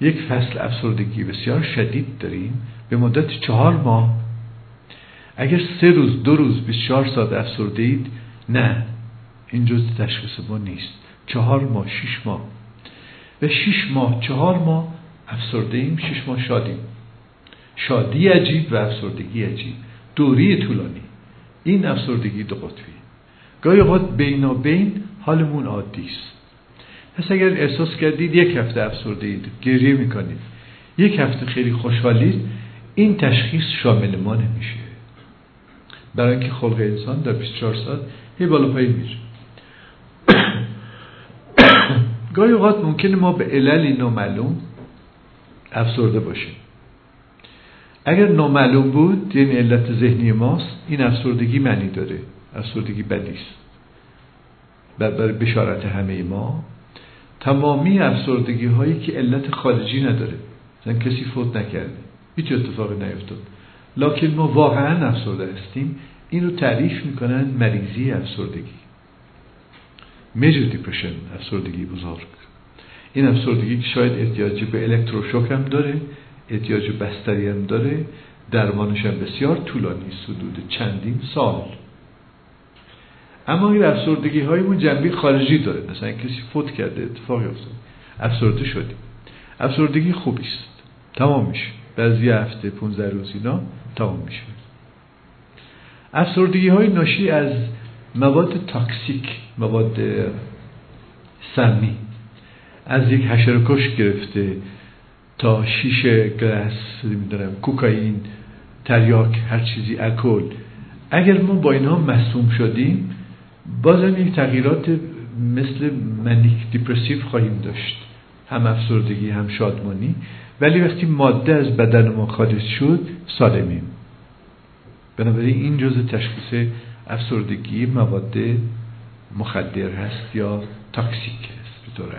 یک فصل افسردگی بسیار شدید داریم. به مدت چهار ماه. اگر سه روز دو روز 24 ساعت افسرده اید نه. این جز تشخیص ما نیست. چهار ماه شش ماه. و شش ماه چهار ماه افسرده ایم شش ماه شادیم. شادی عجیب و افسردگی عجیب. دوری طولانی. این افسردگی دو قطبی. گاهی اوقات بین حالمون عادی است. پس اگر احساس کردید یک هفته افسرده اید گریه می‌کنید. یک هفته خیلی خوشحالید این تشخیص شامل ما نمیشه. برای اینکه خلق انسان در 24 ساعت هی بالا پایی میره. (coughs) گاهی اوقات ممکنه ما به عللی نامعلوم افسرده باشیم. اگر نامعلوم بود یعنی علت ذهنی ماست این افسردگی معنی داره. افسردگی بدیست برای بشارت همه ما. تمامی افسردگی هایی که علت خارجی نداره. مثلا کسی فوت نکرده. هیچ اتفاقی نیفتاد. لکن ما واقعا افسرده هستیم. این رو تعریف می‌کنن مریضی افسردگی. میجر دیپرشن افسردگی بزرگ. این افسردگی که شاید احتیاج به الکتروشوک هم داره احتیاج بستری هم داره درمانش هم بسیار طولانی سدود چندین سال. اما این افسردگی هایمون جنبی خارجی داره. مثلا کسی فوت کرده اتفاقی افتاد افسرده شدیم افسردگی خوبی است. تمام میشه. بعضی هفته 15 روز اینا تمام میشه. افسردگی های ناشی از مواد تاکسیک مواد سمی. از یک حشرکش گرفته تا شیشه گرس می‌دونم کوکائین تریاک هر چیزی الکل. اگر ما با اینها مسموم شدیم بازم یک تغییرات مثل منیک دیپرسیو خواهیم داشت. هم افسردگی هم شادمانی. ولی وقتی ماده از بدن ما خارج شد سالمیم. بنابراین این جزء تشخیص افسردگی مواد مخدر هست یا تاکسیک هست به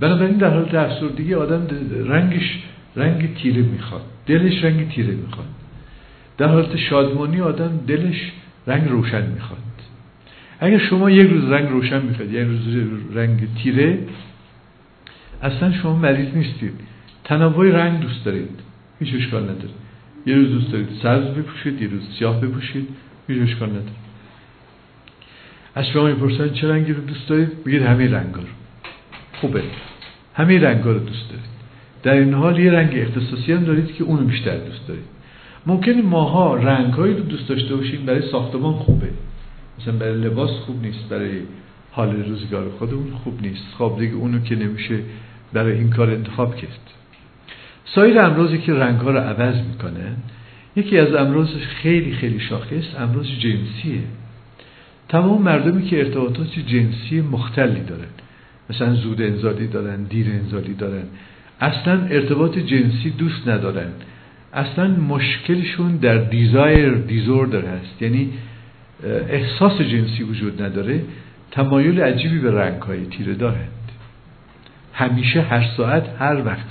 بنابراین در حالت افسردگی آدم رنگش رنگ تیره می‌خواد. دلش رنگ تیره می‌خواد. در حالت شادمانی آدم دلش رنگ روشن می‌خواد. اگر شما یک روز رنگ روشن می‌خواید یک روز رنگ تیره اصلا شما مریض نیستید. تنوع رنگ دوست دارید. هیچ اشکال نداره. یه روز دوست دارید سبز بپوشید یه روز سیاه بپوشید هیچ اشکال نداره. از شما می‌پرسن چه رنگی رو دوست دارید؟ بگید همه رنگ رو. خوبه. همه رنگ رو دوست دارید. در این حال یه رنگ اختصاصی هم دارید که اونو بیشتر دوست دارید. ممکنه ماها رنگهایی رو دوست داشته باشیم برای ساختمان خوبه. مثلا برای لباس خوب نیست برای حال روزگار خودمون خوب نیست. خواب دیگه اونو که نمیشه برای این کار انتخاب کرد. سایر امروزی که رنگ ها رو عوض می‌کنن یکی از امروز خیلی خیلی شاخص امروز جنسیه. تمام مردمی که ارتباطات جنسی مختلی دارن. مثلا زود انزالی دارن دیر انزالی دارن. اصلا ارتباط جنسی دوست ندارن. اصلا مشکلشون در دیزایر دیزوردر هست. یعنی احساس جنسی وجود نداره تمایل عجیبی به رنگ های تیره دارند. همیشه هر ساعت هر وقت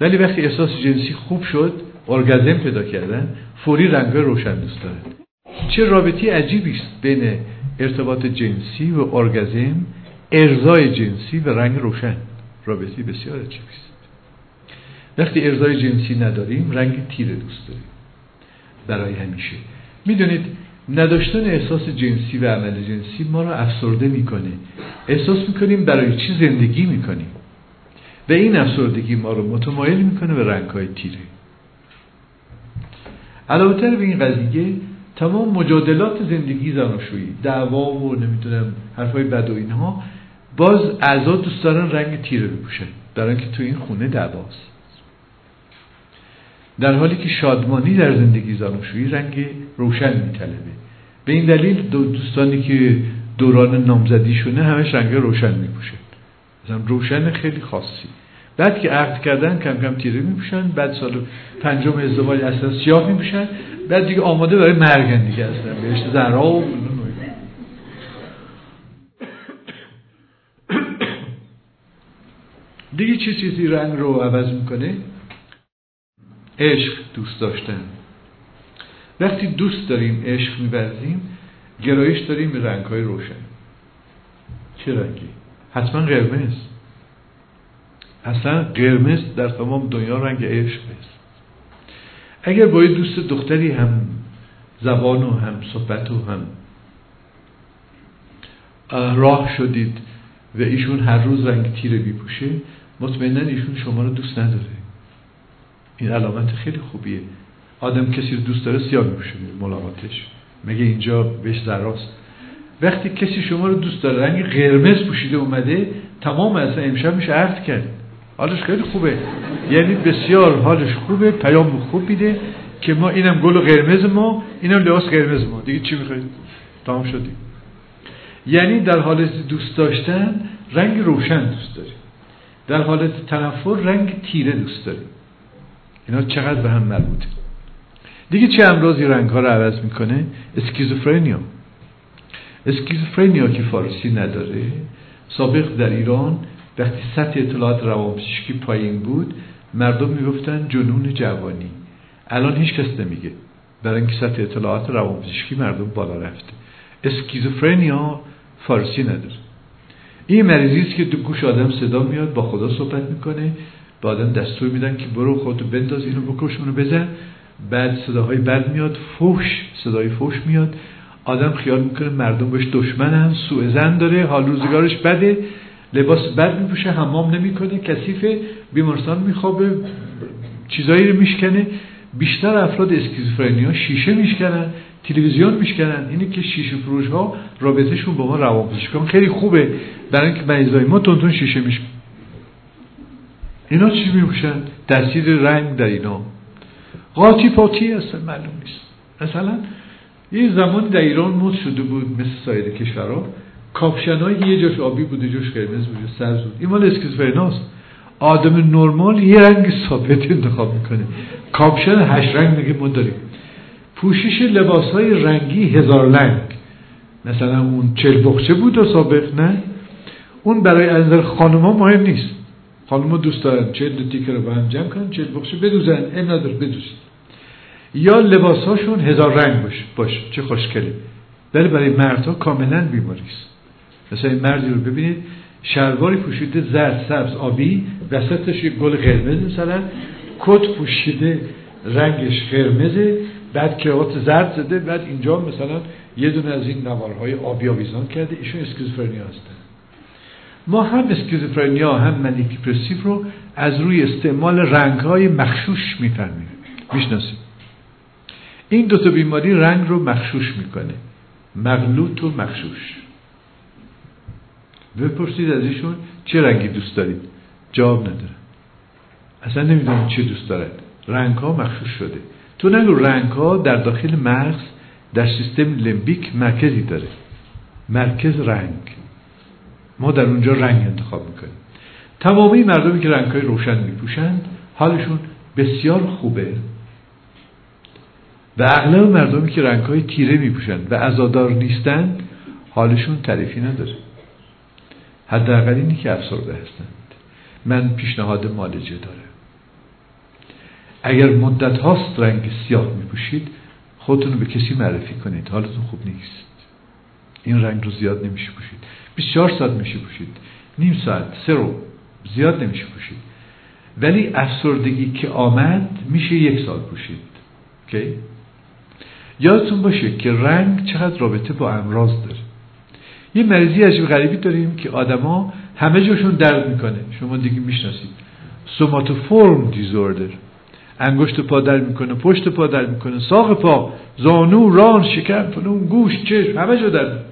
ولی وقتی احساس جنسی خوب شد ارگازم پیدا کردن فوری رنگ روشن دوست دارند. چه رابطی عجیبی است بین ارتباط جنسی و ارگازم ارزای جنسی و رنگ روشن. رابطی بسیار عجیبی است. وقتی ارزای جنسی نداریم رنگ تیره دوست داریم. برای همیشه. می‌دونید نداشتن احساس جنسی و عمل جنسی ما را افسرده می‌کنه. احساس می‌کنیم برای چی زندگی می‌کنیم؟ و این افسردگی ما رو متمایل می‌کنه به رنگ های تیره. علاوه به این قضیه تمام مجادلات زندگی زناشویی دعوا و نمی‌دونم حرفای بد و اینها باز اعضا دوست دارن رنگ تیره بپوشن در اینکه تو این خونه دعواست. در حالی که شادمانی در زندگی زناشویی رنگ روشن میطلبه. به این دلیل دو دوستانی که دوران نامزدیشونه همش رنگ روشن میپوشن. مثلا روشن خیلی خاصی. بعد که عقد کردن کم کم تیره میپوشن بعد سال پنجم ازدواج اصلا سیاه میپوشن بعد دیگه آماده برای مرگن دیگه اصلا بهشت زهرا و دیگه چه چیزی رنگ رو عوض می‌کنه؟ عشق دوست داشتن. وقتی دوست داریم عشق میبرزیم گرایش داریم به رنگ روشن. چه رنگی؟ حتما قرمز. اصلا قرمز در تمام دنیا رنگ عشق است. اگر با دوست دختری هم زبان و هم صحبت و هم راه شدید و ایشون هر روز رنگ تیره بیپوشه مطمئنا ایشون شما رو دوست نداره. این علامت خیلی خوبیه. آدم کسی رو دوست داره سیاه میپوشه ملاقاتش. مگه اینجا بهش ذراست وقتی کسی شما رو دوست داره رنگ قرمز پوشیده اومده تمام اصلا امشب میشه عرض کرد. حالش خیلی خوبه. یعنی بسیار حالش خوبه پیام خوب میده که ما اینم گل قرمز ما اینم لباس قرمز ما. دیگه چی می‌خواید؟ تمام شدیم یعنی در حالت دوست داشتن رنگ روشن دوست داریم. در حالت تنفر رنگ تیره دوست داریم. اینا چقدر به هم مربوطه. دیگه چه امراضی رنگ ها رو عوض می‌کنه؟ اسکیزوفرنیا. اسکیزوفرنیا که فارسی نداره سابق در ایران وقتی سطح اطلاعات روانپزشکی پایین بود مردم می‌گفتن جنون جوانی. الان هیچ کس نمیگه. برای اینکه سطح اطلاعات روانپزشکی مردم بالا رفته. اسکیزوفرنیا فارسی نداره. این مریضی است که دو گوش آدم صدا میاد با خدا صحبت می‌کنه. با آدم دستور میدن که برو خودتو بنداز اینو بکش اونو بزن. بعد صداهای بد میاد فوش صدای فوش میاد. آدم خیال می‌کنه مردم بهش دشمنن سوء زن داره حال روزگارش بده. لباس بد میپوشه حمام نمی‌کنه کثیف بیمارستان میخوابه چیزایی رو میشکنه. بیشتر افراد اسکیزوفرنیا شیشه میشکنن تلویزیون میشکنن. اینه که شیشه فروش ها رابطهشون با ما روانپزشکان خیلی خوبه. برای اینکه مریضای ما تونتون شیشه میشکن اینا چی میپوشن؟ تاثیر رنگ در اینا. قاطی پاتی اصلا معلوم نیست. مثلا یه زمانی در ایران مد شده بود مثل سایر کشورها کاپشن یه جاش آبی بوده جاش قرمز بوده سرز بود. این مال اسکیزوفرناست آدم نرمال یه رنگ ثابت انتخاب می‌کنه. کاپشن هشت رنگ میگه ما داریم. پوشش لباس های رنگی هزار لنگ مثلا اون چل بخچه بود و سابق نه؟ اون برای انظر خانوما مهم نیست. خانوما دوست دارن دو تیکه رو با هم جمع کنن چل بخچه بدوزن. این نداره بدوزن یا لباس هاشون هزار رنگ باش باش. چه خوشگله ولی برای مردها کاملا بیماری است. مثلا این مردی رو ببینید شلواری پوشیده زرد سبز آبی وسطش یک گل قرمز مثلا. کت پوشیده رنگش قرمزه بعد کراوات زرد زده بعد اینجا مثلا یه دونه از این نوارهای آبی آویزان کرده. ایشون اسکیزوفرنیا هستن. ما هم اسکیزوفرنیا هم منیک رو از روی استعمال رنگهای مخشوش می‌فهمیم. می‌شناسیم این دوتا بیماری رنگ رو مخشوش می‌کنه. مغلوط و مخشوش. بپرسید از ایشون چه رنگی دوست دارید؟ جواب نداره اصلا نمی‌دونم چه دوست دارد. رنگ ها مخشوش شده. تو نگو رنگ ها در داخل مغز در سیستم لمبیک مرکزی داره. مرکز رنگ. ما در اونجا رنگ انتخاب می‌کنیم. تمامی مردمی که رنگ های روشن میپوشند حالشون بسیار خوبه. و اغلب مردمی که رنگ های تیره میپوشند و ازادار نیستند حالشون تعریفی نداره. حداقل اینی که افسرده هستند. من پیشنهاد مالجه داره اگر مدت هاست رنگ سیاه میپوشید خودتون به کسی معرفی کنید. حالتون خوب نیست. این رنگ رو زیاد نمیشه پوشید 24 ساعت میشه پوشید. نیم ساعت سه رو زیاد نمیشه پوشید. ولی افسردگی که آمد میشه یک سال پوشید. اوکی؟ یادتون باشه که رنگ چقدر رابطه با امراض داره. یه مریضی عجیب غریبی داریم که آدما همه جاشون درد می‌کنه. شما دیگه می‌شناسید. سوماتوفورم دیزوردر. انگشت پا در می‌کنه پشت پا در می‌کنه ساق پا زانو ران شکم فلون گوش چشم همه جا درد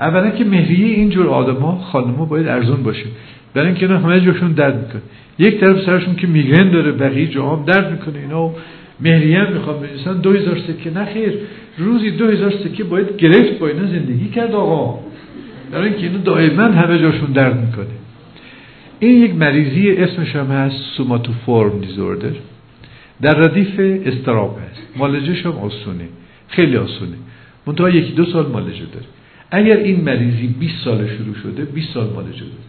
اولا که مهریه اینجور آدما خانم‌ها باید ارزون باشه. برای اینکه همه جاشون درد می‌کنه. یک طرف سرشون که میگرن داره بقیه جا هم درد می‌کنه. اینا مهریه هم می‌خوام بنویسن دو هزار سکه نخیر روزی دو هزار سکه باید گرفت با اینا زندگی کرد آقا. برای اینکه اینا دائما همه جاشون درد می‌کنه. این یک مریضی اسمش هم هست سوماتوفورم دیزوردر. در ردیف استراب هست. مالجش هم آسونه. خیلی آسونه. منتها یکی دو سال مالجه داره. اگر این مریضی 20 سال شروع شده 20 سال مالجه داره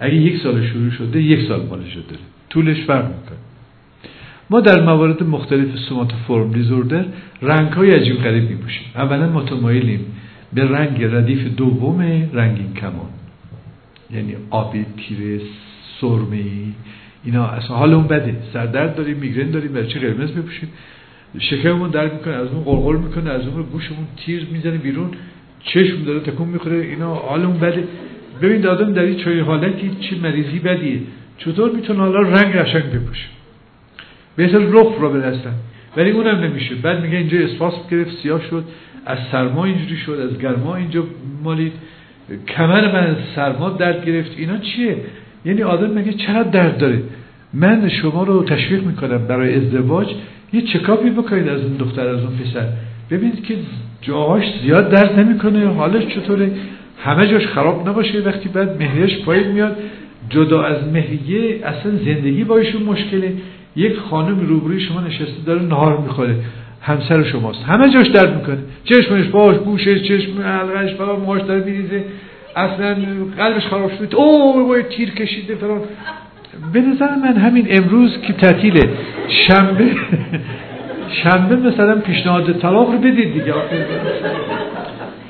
اگه یک سال شروع شده یک سال مالش داره طولش فرق می‌کنه. ما در موارد مختلف فرم دیزوردر رنگ های عجیب غریب میپوشیم. اولا متمایلیم به رنگ ردیف دوم رنگین کمان. یعنی آبی تیره سرمه اینا اصلا حالمون بده. سردرد داریم میگرن داریم برای چی قرمز بپوشیم شکممون درد می‌کنه از اون قرقر می‌کنه از اون گوشمون تیر می‌زنه بیرون. چشم داره تکون می‌خوره اینا حالمون بده. ببین دادم در این چای حالتی چه مریضی بدیه. چطور می‌تونه حالا رنگ قشنگ بپوشه؟ بهتر رخ رو برسن ولی اونم نمیشه. بعد میگه اینجا اسپاس گرفت سیاه شد. از سرما اینجوری شد از گرما اینجا مالید. کمر من از سرما درد گرفت. اینا چیه؟ یعنی آدم میگه چقدر درد داره؟ من شما رو تشویق می‌کنم برای ازدواج یه چکاپی بکنید از اون دختر از اون پسر. ببینید که جاهاش زیاد درد نمی‌کنه حالش چطوره؟ همه جاش خراب نباشه. وقتی بعد مهریش پایین میاد جدا از مهریه اصلا زندگی با ایشون مشکله. یک خانم روبروی شما نشسته داره نهار می‌خوره. همسر شماست. همه جاش درد می‌کنه. چشمش باش گوشش چشم حلقش فلان موهاش داره میریزه. اصلا قلبش خراب شده. او باید تیر کشیده فلان. به نظر من همین امروز که تعطیله. شنبه شنبه مثلا پیشنهاد طلاق رو بدید دیگه.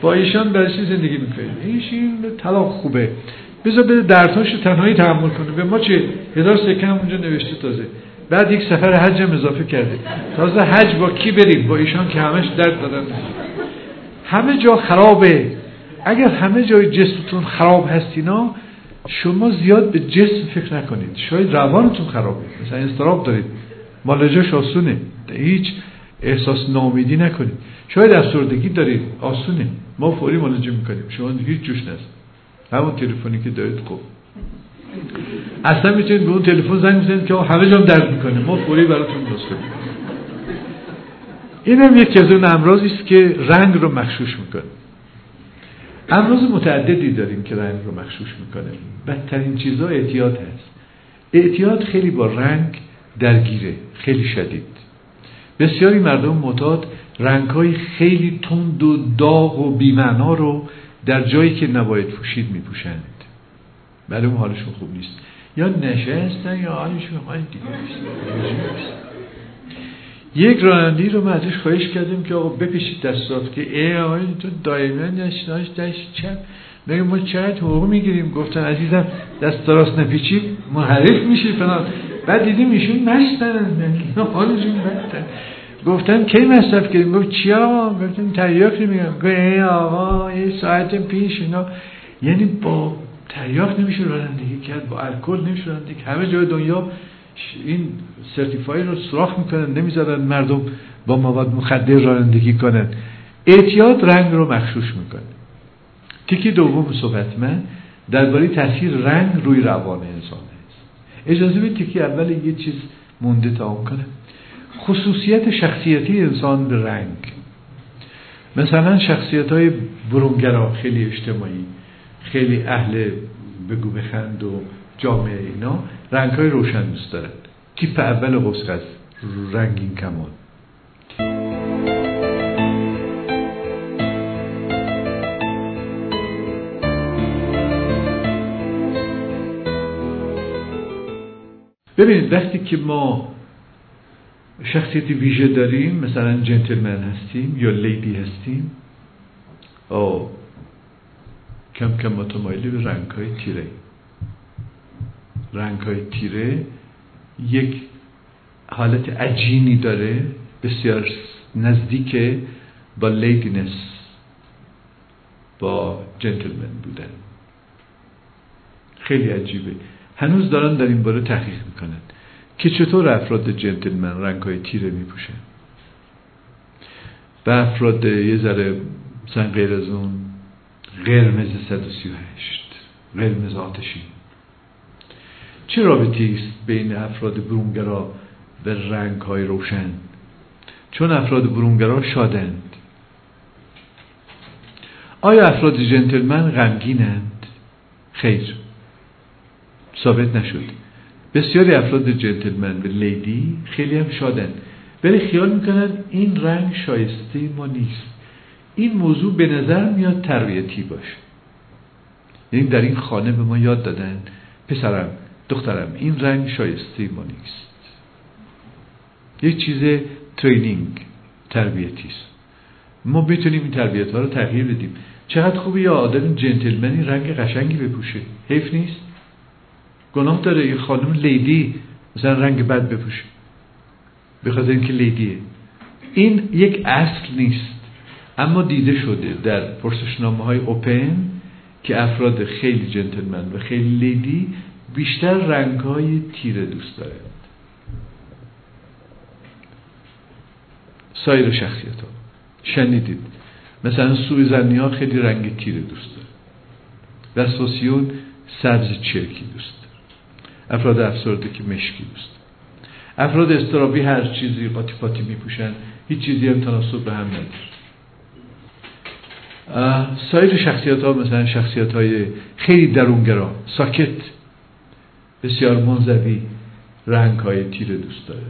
با ایشان برای زندگی می‌کنید؟ ایشین طلاق خوبه. بذار بده دردهاش تنهایی تحمل کنه. به ما چه؟ هزار سکه اونجا نوشته تازه. بعد یک سفر حج هم اضافه کرده. تازه حج با کی بریم؟ با ایشان که همش درد دادن همه جا خرابه. اگر همه جای جسمتون خراب هستینا شما زیاد به جسم فکر نکنید. شاید روانتون خرابه. مثلا استراب دارید. مالجاش آسونه. هیچ احساس نامیدی نکنید. شاید افسردگی دارید. آسونه ما فوری مالجه می‌کنیم. شما هیچ جوش نست همون تلفنی که دارید خوب. اصلا می‌تونید به اون تلفن زنگ بزنید که همه جام درد می‌کنه. ما فوری براتون درست این هم یکی از اون امراضی است که رنگ رو مخشوش می‌کنه. امراض متعددی داریم که رنگ رو مخشوش می‌کنه. بدترین چیزا اعتیاد هست. اعتیاد خیلی با رنگ درگیره. خیلی شدید. بسیاری مردم معتاد رنگ های خیلی تند و داغ و بیمعنا رو در جایی که نباید پوشید میپوشند. معلوم حالشون خوب نیست. یا نشستن یا حالشون دیگه نیست. یک رانندی رو من ازش خواهش کردیم که آقا بپیشید دستات که ای آقای تو دائما دستاش دست چپ. میگه ما چقدر حقوق می‌گیریم؟ گفتن عزیزم دست راست نپیچی محرف میشی فلان. بعد دیدیم ایشون نشتن حالشون بدتر. گفتم کی مصرف کردیم گفت چی آقا گفتم تریاک میگم. گفت ای آقا یه ساعت پیش اینا. یعنی با تریاک نمیشه رانندگی کرد با الکل نمیشه رانندگی همه جای دنیا این سرتیفای رو سراخ می‌کنن نمی‌ذارن مردم با مواد مخدر رانندگی کنن. اعتیاد رنگ رو مخشوش می‌کنه. تیکی دوم صحبت من درباره تاثیر رنگ روی روان انسان است. اجازه بدید تیکی اول یه چیز مونده تا کنه خصوصیت شخصیتی انسان به رنگ. مثلا شخصیت های برونگرا خیلی اجتماعی خیلی اهل بگو بخند و جامعه اینا رنگ های روشن دوست دارن. تیپ اول است رنگین کمان. ببینید وقتی که ما شخصیت ویژه داریم مثلا جنتلمن هستیم یا لیدی هستیم. او کم کم متمایلی به رنگ های تیره. رنگ های تیره یک حالت عجینی داره بسیار نزدیک با ladyness با جنتلمن بودن. خیلی عجیبه. هنوز دارن در این باره تحقیق می‌کنن که چطور افراد جنتلمن رنگ های تیره میپوشن؟ و افراد یه ذره مثلا غیر از اون قرمز 138 قرمز آتشی چه رابطی است بین افراد برونگرا و رنگ های روشن؟ چون افراد برونگرا شادند. آیا افراد جنتلمن غمگینند؟ خیر ثابت نشد. بسیاری افراد جنتلمن به لیدی خیلی هم شادن. ولی خیال می‌کنن این رنگ شایسته ما نیست. این موضوع به نظر میاد تربیتی باشه. یعنی در این خانه به ما یاد دادن پسرم دخترم این رنگ شایسته ما نیست. یک چیز ترینینگ تربیتی است. ما بتونیم این تربیت ها رو تغییر بدیم. چقدر خوبه یا آدم جنتلمنی رنگ قشنگی بپوشه. حیف نیست؟ گناه داره یه خانم لیدی مثلا رنگ بد بپوشه. بخاطر اینکه لیدیه. این یک اصل نیست. اما دیده شده در پرسشنامه های اوپن که افراد خیلی جنتلمن و خیلی لیدی بیشتر رنگ های تیره دوست دارند. سایر شخصیت ها شنیدید. مثلا سوی ها خیلی رنگ تیره دوست داره و سوسیون سبز چرکی دوست افراد افسرده که مشکی داره افراد استرابی هر چیزی قاطی پاتی میپوشن هیچ چیزی هم تناسب به هم نداره. سایر شخصیت ها مثلا شخصیت های خیلی درونگرا ساکت بسیار منزوی رنگ های تیره دوست داره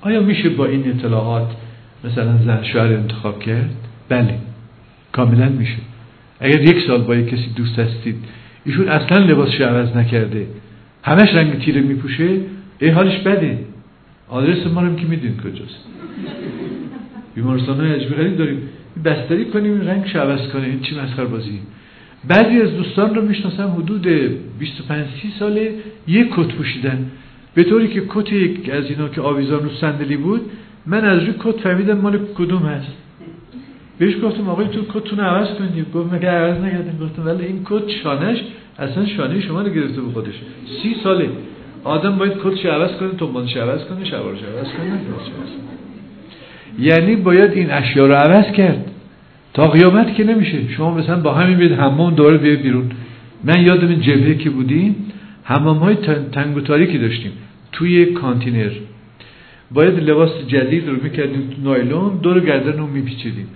آیا میشه با این اطلاعات مثلا زن شوهر انتخاب کرد؟ بله کاملا میشه. اگر یک سال با یک کسی دوست هستید ایشون اصلا لباسش عوض نکرده. همش رنگ تیره میپوشه. ای حالش بده. آدرس ما رو که میدین کجاست. بیمارستان های اجباری داریم. بستری کنیم این رنگ عوض کنه. این چی مسخر بازی. بعضی از دوستان رو می‌شناسم حدود 25 30 ساله یک کت پوشیدن. به طوری که کت یک از اینا که آویزان رو صندلی بود من از روی کت فهمیدم مال کدوم هست. بهش گفتم آقای تو کتتون عوض کنید گفت مگه عوض نکردین گفتم ولی این کت شانش اصلا شانه شما رو گرفته به خودش. سی ساله. آدم باید کتش عوض کنه تنبانش عوض کنه شوارش عوض کنه یعنی باید این اشیا رو عوض کرد. تا قیامت که نمیشه. شما مثلا با همین بید همون دوره بیاید بیرون. من یادم این جبهه که بودیم حمام های تنگ و تاریکی داشتیم. توی کانتینر. باید لباس جدید رو می‌کردیم نایلون دور گردن رو میپیچیدیم.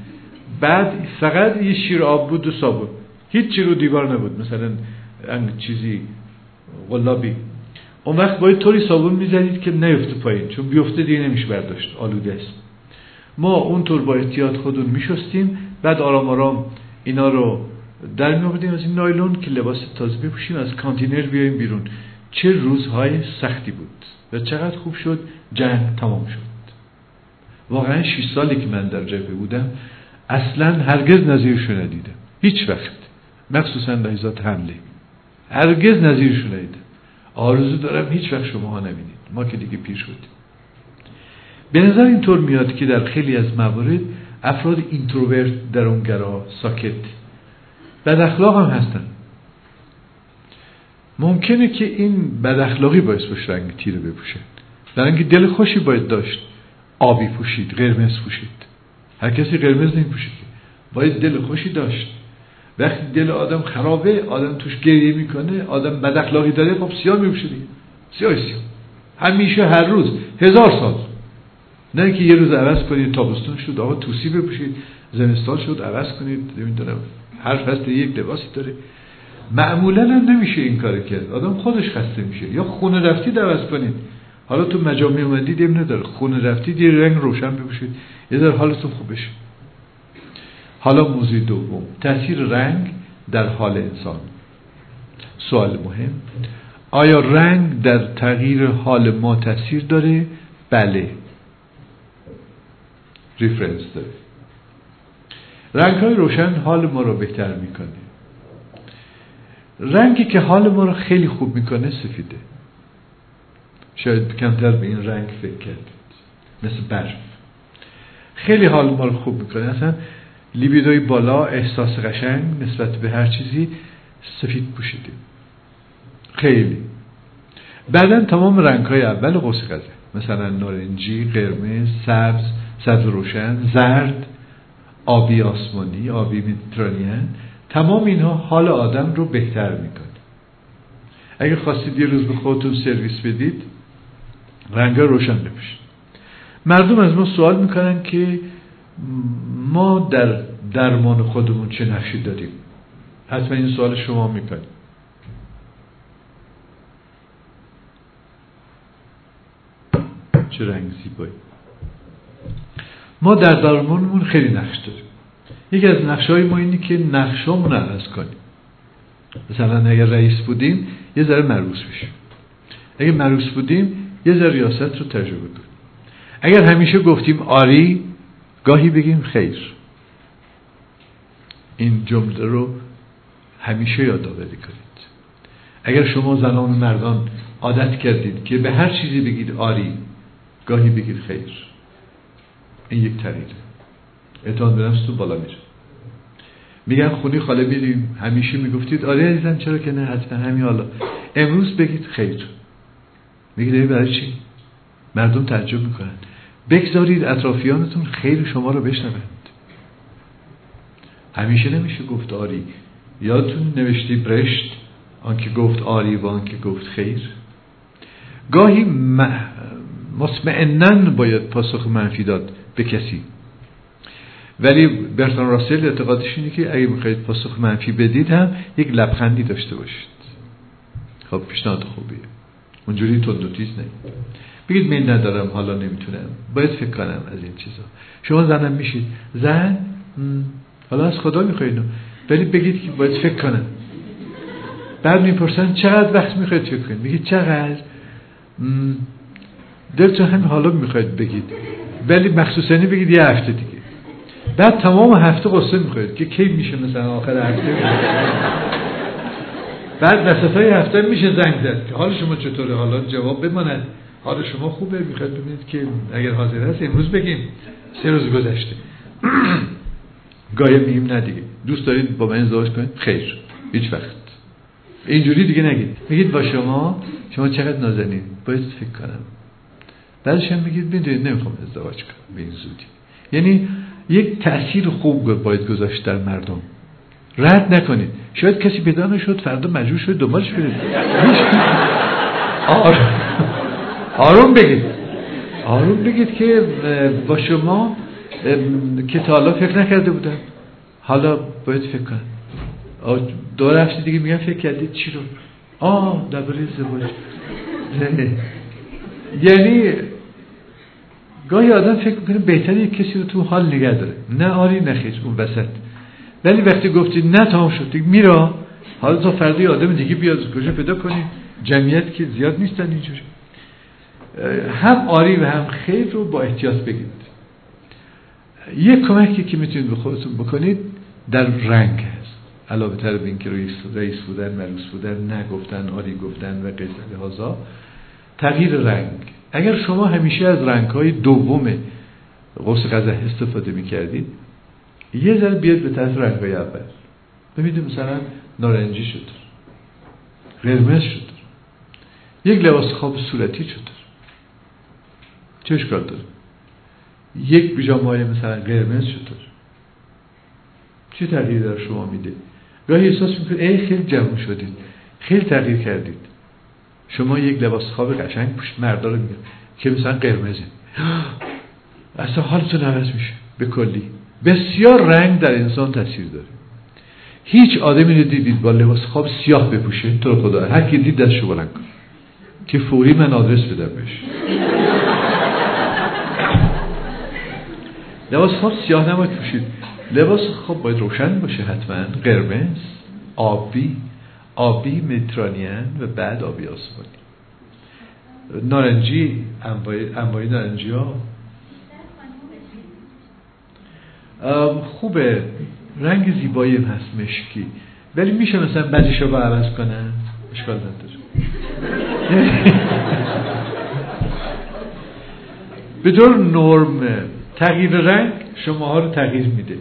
بعد فقط یه شیر آب بود و صابون هیچ چی رو دیوار نبود. مثلا چیزی غلابی اون وقت باید طوری صابون می‌زدید که نیفته پایین چون بیفته دیگه نمیشه برداشت. آلوده است. ما اونطور با احتیاط خودون میشستیم. بعد آرام آرام اینا رو در می از این نایلون که لباس تازه بپوشیم از کانتینر بیایم بیرون. چه روزهای سختی بود. و چقدر خوب شد. جنگ تمام شد. واقعا 6 سالی که من در جبهه بودم اصلا هرگز نظیرشو ندیدم هیچ وقت. مخصوصا لحظات حمله. هرگز نظیرشو ندیدم آرزو دارم هیچ وقت شما ها نبینید. ما که دیگه پیر شدیم به نظر اینطور میاد که در خیلی از موارد افراد اینتروورت درونگرا ساکت. بد اخلاق هم هستن. ممکنه که این بد اخلاقی باعث بشه رنگ تیره بپوشه. اینکه دل خوشی باید داشت. آبی پوشید قرمز پوشید. هر کسی قرمز نمیپوشه باید دل خوشی داشت. وقتی دل آدم خرابه آدم توش گریه می‌کنه آدم بد اخلاقی داره خب سیاه میپوشه دیگه. سیاه سیاه. همیشه هر روز هزار سال. نه که یه روز عوض کنید تابستون شد آقا توسی بپوشید زمستان شد عوض کنید. نمی‌دونم هر فصل یک لباسی داره. معمولا هم نمیشه این کار کرد. آدم خودش خسته میشه. یا خونه رفتید عوض کنید. حالا تو مجامع اومدید ایم نداره. خونه رفتید یه رنگ روشن بپوشید. یه در حالتون خوب بشه. حالا موضوع دوم. تاثیر رنگ در حال انسان. سوال مهم. آیا رنگ در تغییر حال ما تاثیر داره؟ بله. ریفرنس داره. رنگ های روشن حال ما رو بهتر می‌کنه. رنگی که حال ما رو خیلی خوب می‌کنه سفیده. شاید کمتر به این رنگ فکر کردید. مثل برف. خیلی حال ما رو خوب می‌کنه. اصلا لیبیدوی بالا احساس قشنگ نسبت به هر چیزی سفید پوشیدیم خیلی. بعدا تمام رنگ های اول قوس قزه مثلا نارنجی، قرمز، سبز سبز روشن زرد آبی آسمانی آبی میترانیان تمام اینها حال آدم رو بهتر می‌کنه. اگه خواستید یه روز به خودتون سرویس بدید رنگ روشن بپوشید مردم از ما سوال می‌کنن که ما در درمان خودمون چه نقشی داریم؟ حتما این سوال شما می‌کنیم چه رنگ زیبایی. ما در درمانمون خیلی نقش داریم. یکی از نقش های ما اینی که نقشامون عوض کنیم. مثلا اگر رئیس بودیم یه ذره مروس بشیم. اگر مروس بودیم یه ذره ریاست رو تجربه کنیم. اگر همیشه گفتیم آری گاهی بگیم خیر. این جمله رو همیشه یادآوری کنید. اگر شما زنان و مردان عادت کردید که به هر چیزی بگید آری گاهی بگید خیر. این یک طریقه اعتماد به تو بالا میره. میگن خونی خاله بیریم. همیشه می‌گفتید آره عزیزم چرا که نه؟ حتما همین حالا. امروز بگید خیر. میگید برای چی؟ مردم تعجب می‌کنن. بگذارید اطرافیانتون خیر شما رو بشنوند. همیشه نمیشه گفت آری. یادتون نوشتی برشت؟ آنکه گفت آری و آنکه گفت خیر. گاهی مطمئنا باید پاسخ منفی داد به کسی. ولی برتان راسل اعتقادش اینه که اگه می‌خواید پاسخ منفی بدید هم یک لبخندی داشته باشید. خب پیشنهاد خوبیه. اونجوری تند و تیز نه بگید من ندارم حالا نمی‌تونم. باید فکر کنم از این چیزا. شما زنم میشید. زن؟ حالا از خدا می‌خواید ولی بگید که باید فکر کنم. بعد می‌پرسن چقدر وقت می‌خواید فکر کنید؟ میگید چقدر؟ دلتون همین حالا می‌خواید بگید. ولی مخصوصانی بگید یه هفته دیگه. بعد تمام هفته قصه می‌خواید که کی میشه مثلا آخر هفته؟ بعد وسط های هفته میشه زنگ زد. که حال شما چطوره؟ حالا جواب بماند. حال شما خوبه می‌خواید ببینید که اگر حاضر هست امروز بگیم. سه روز گذشته. (clears throat) گاهی میگیم نه دیگه. دوست دارید با من ازدواج کنید؟ خیر. هیچ وقت. اینجوری دیگه نگید. میگید با شما شما چقدر نازنین؟ باید فکر کنم. بعدش هم میگید می‌دونید نمی‌خوام ازدواج کنم. به این زودی. یعنی یک تأثیر خوب باید گذاشت در مردم. رد نکنید. شاید کسی پیدا نشد فردا مجبور شد دنبالش برید. (laughs) آروم بگید. آروم بگید که با شما که تا حالا فکر نکرده بودم. حالا باید فکر کنم. دو هفته دیگه میگن فکر کردید چی رو؟ آه درباره ازدواج (laughs) یعنی گاهی آدم فکر می‌کنه بهتره کسی رو تو حال نگه داره. نه آری نخیز اون وسط. ولی وقتی گفتی نه تمام شد. دیگه میرا. حالا تا فردی آدم دیگه بیاد کجا پیدا کنی. جمعیت که زیاد نیستن اینجوری. هم آری و هم خیر رو با احتیاط بگید یک کمکی که می‌تونید به خودتون بکنید در رنگ هست. علاوه تر به اینکه رئیس بودن مروس بودن نگفتن آری گفتن و قصه هازا تغییر رنگ. اگر شما همیشه از رنگ های دوم قوس قزح استفاده می‌کردید یه ذره بیاد به طرف رنگ های اول. ببینید مثلا نارنجی شد. قرمز شد. یک لباس خواب صورتی شد. چه اشکال داره؟ یک بیجامه مثلا قرمز شد چه تغییر در شما میده؟ گاهی احساس می‌کنید ای خیلی جمع شدید خیلی تغییر کردید. شما یک لباس خواب قشنگ پوشید مردا رو که مثلا قرمزه. (gasps) اصلا حالتون عوض میشه. به کلی. بسیار رنگ در انسان تاثیر داره. هیچ آدمی رو دیدید با لباس خواب سیاه بپوشه. تو رو خدا. هر کی دید دستشو بلند کن که فوری من آدرس بدم بهش. لباس خواب سیاه نباید پوشید. لباس خواب باید روشن باشه حتما. قرمز آبی آبی مترانیان و بعد آبی آسمانی. نارنجی انواعی نارنجی ها خوبه. رنگ زیبایی هست مشکی. ولی میشه مثلا بعدش رو عوض کنن؟ اشکال نداره. (laughs) به دور نرم تغییر رنگ شما ها رو تغییر میده.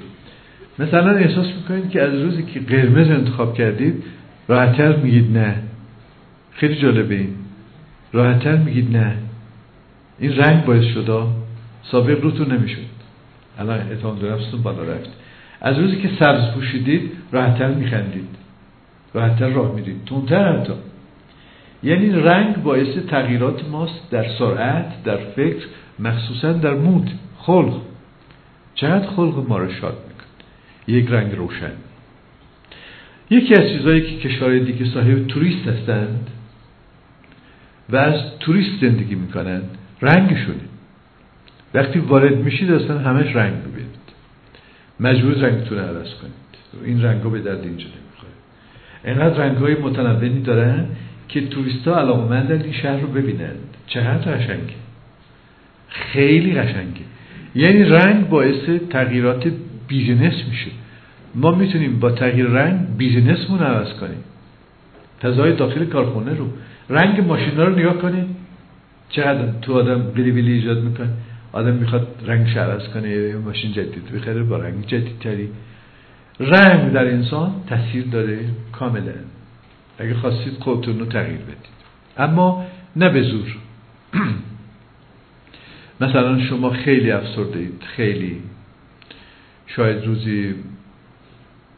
مثلا احساس می‌کنید که از روزی که قرمز انتخاب کردید راحتتر میگید نه. خیلی جالبه این. راحتتر میگید نه. این رنگ باعث شده سابق روتون نمی‌شد. الان اعتماد به نفستون بالا رفت. از روزی که سبز پوشیدید راحتتر میخندید. راحتتر راه میرید. تونتر حتی یعنی رنگ باعث تغییرات ماست در سرعت در فکر مخصوصا در مود. خلق. چقدر خلق ما رو شاد میکن یک رنگ روشن. یکی از چیزهایی که کشورهای دیگه صاحب توریست هستند و از توریست زندگی می‌کنن رنگشونه. وقتی وارد میشید اصلا همش رنگ ببینید. مجبور رنگتون عوض کنید. این رنگو به درد اینجا نمی‌خوره. اینقدر رنگ های متنوعی دارن که توریست ها علاقمندن این شهر رو ببینن چقدر قشنگه. خیلی قشنگه. یعنی رنگ باعث تغییرات business میشه. ما می‌تونیم با تغییر رنگ business مون عوض کنیم. فضای داخل کارخونه رو. رنگ ماشینا رو نگاه کنید چقدر تو آدم بلی بلی ایجاد می‌کنه. آدم می‌خواد رنگ عوض کنه یا ماشین جدید بخره با رنگ جدیدتری. رنگ در انسان تاثیر داره کاملا. اگه خواستید خودتون رو تغییر بدید. اما نه به زور. (clears throat) مثلا شما خیلی افسرده اید خیلی. شاید روزی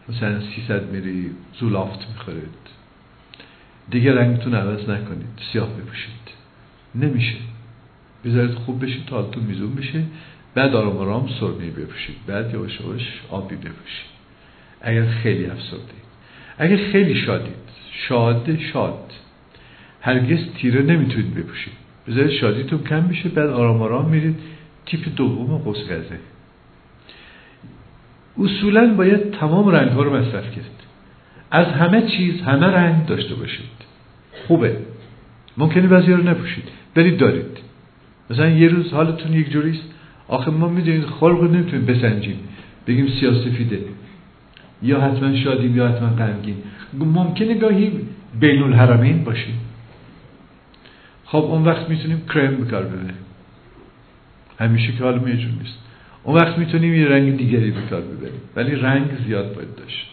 مثلا 300 میری زولافت می‌خورید. دیگه رنگتون عوض نکنید سیاه بپوشید نمیشه. بذارید خوب بشید تا حالتون میزون بشه. بعد آرام آرام سرمی بپوشید. بعد یواش یواش آبی بپوشید. اگر خیلی افسردید اگر خیلی شادید شاد شاد. هرگز تیره نمی‌تونید بپوشید. بذارید شادیتون کم بشه بعد آرام آرام میرید. تیپ دوم قصگزه اصولا باید تمام رنگ ها رو مصرف کرد. از همه چیز همه رنگ داشته باشید. خوبه. ممکنه بعضی رو نپوشید. برید دارید. مثلا یه روز حالتون یک جوریست آخه ما می‌دونید خلق رو نمی‌تونیم بسنجیم. بگیم سیاسفیده یا حتما شادیم یا حتما غمگین. ممکنه گاهی بین الحرمین باشیم خب اون وقت می‌تونیم کرم بکار ببریم. همیشه که حال یه نیست. اون وقت می‌تونیم یه رنگ دیگری بکار ببریم. ولی رنگ زیاد باید داشت.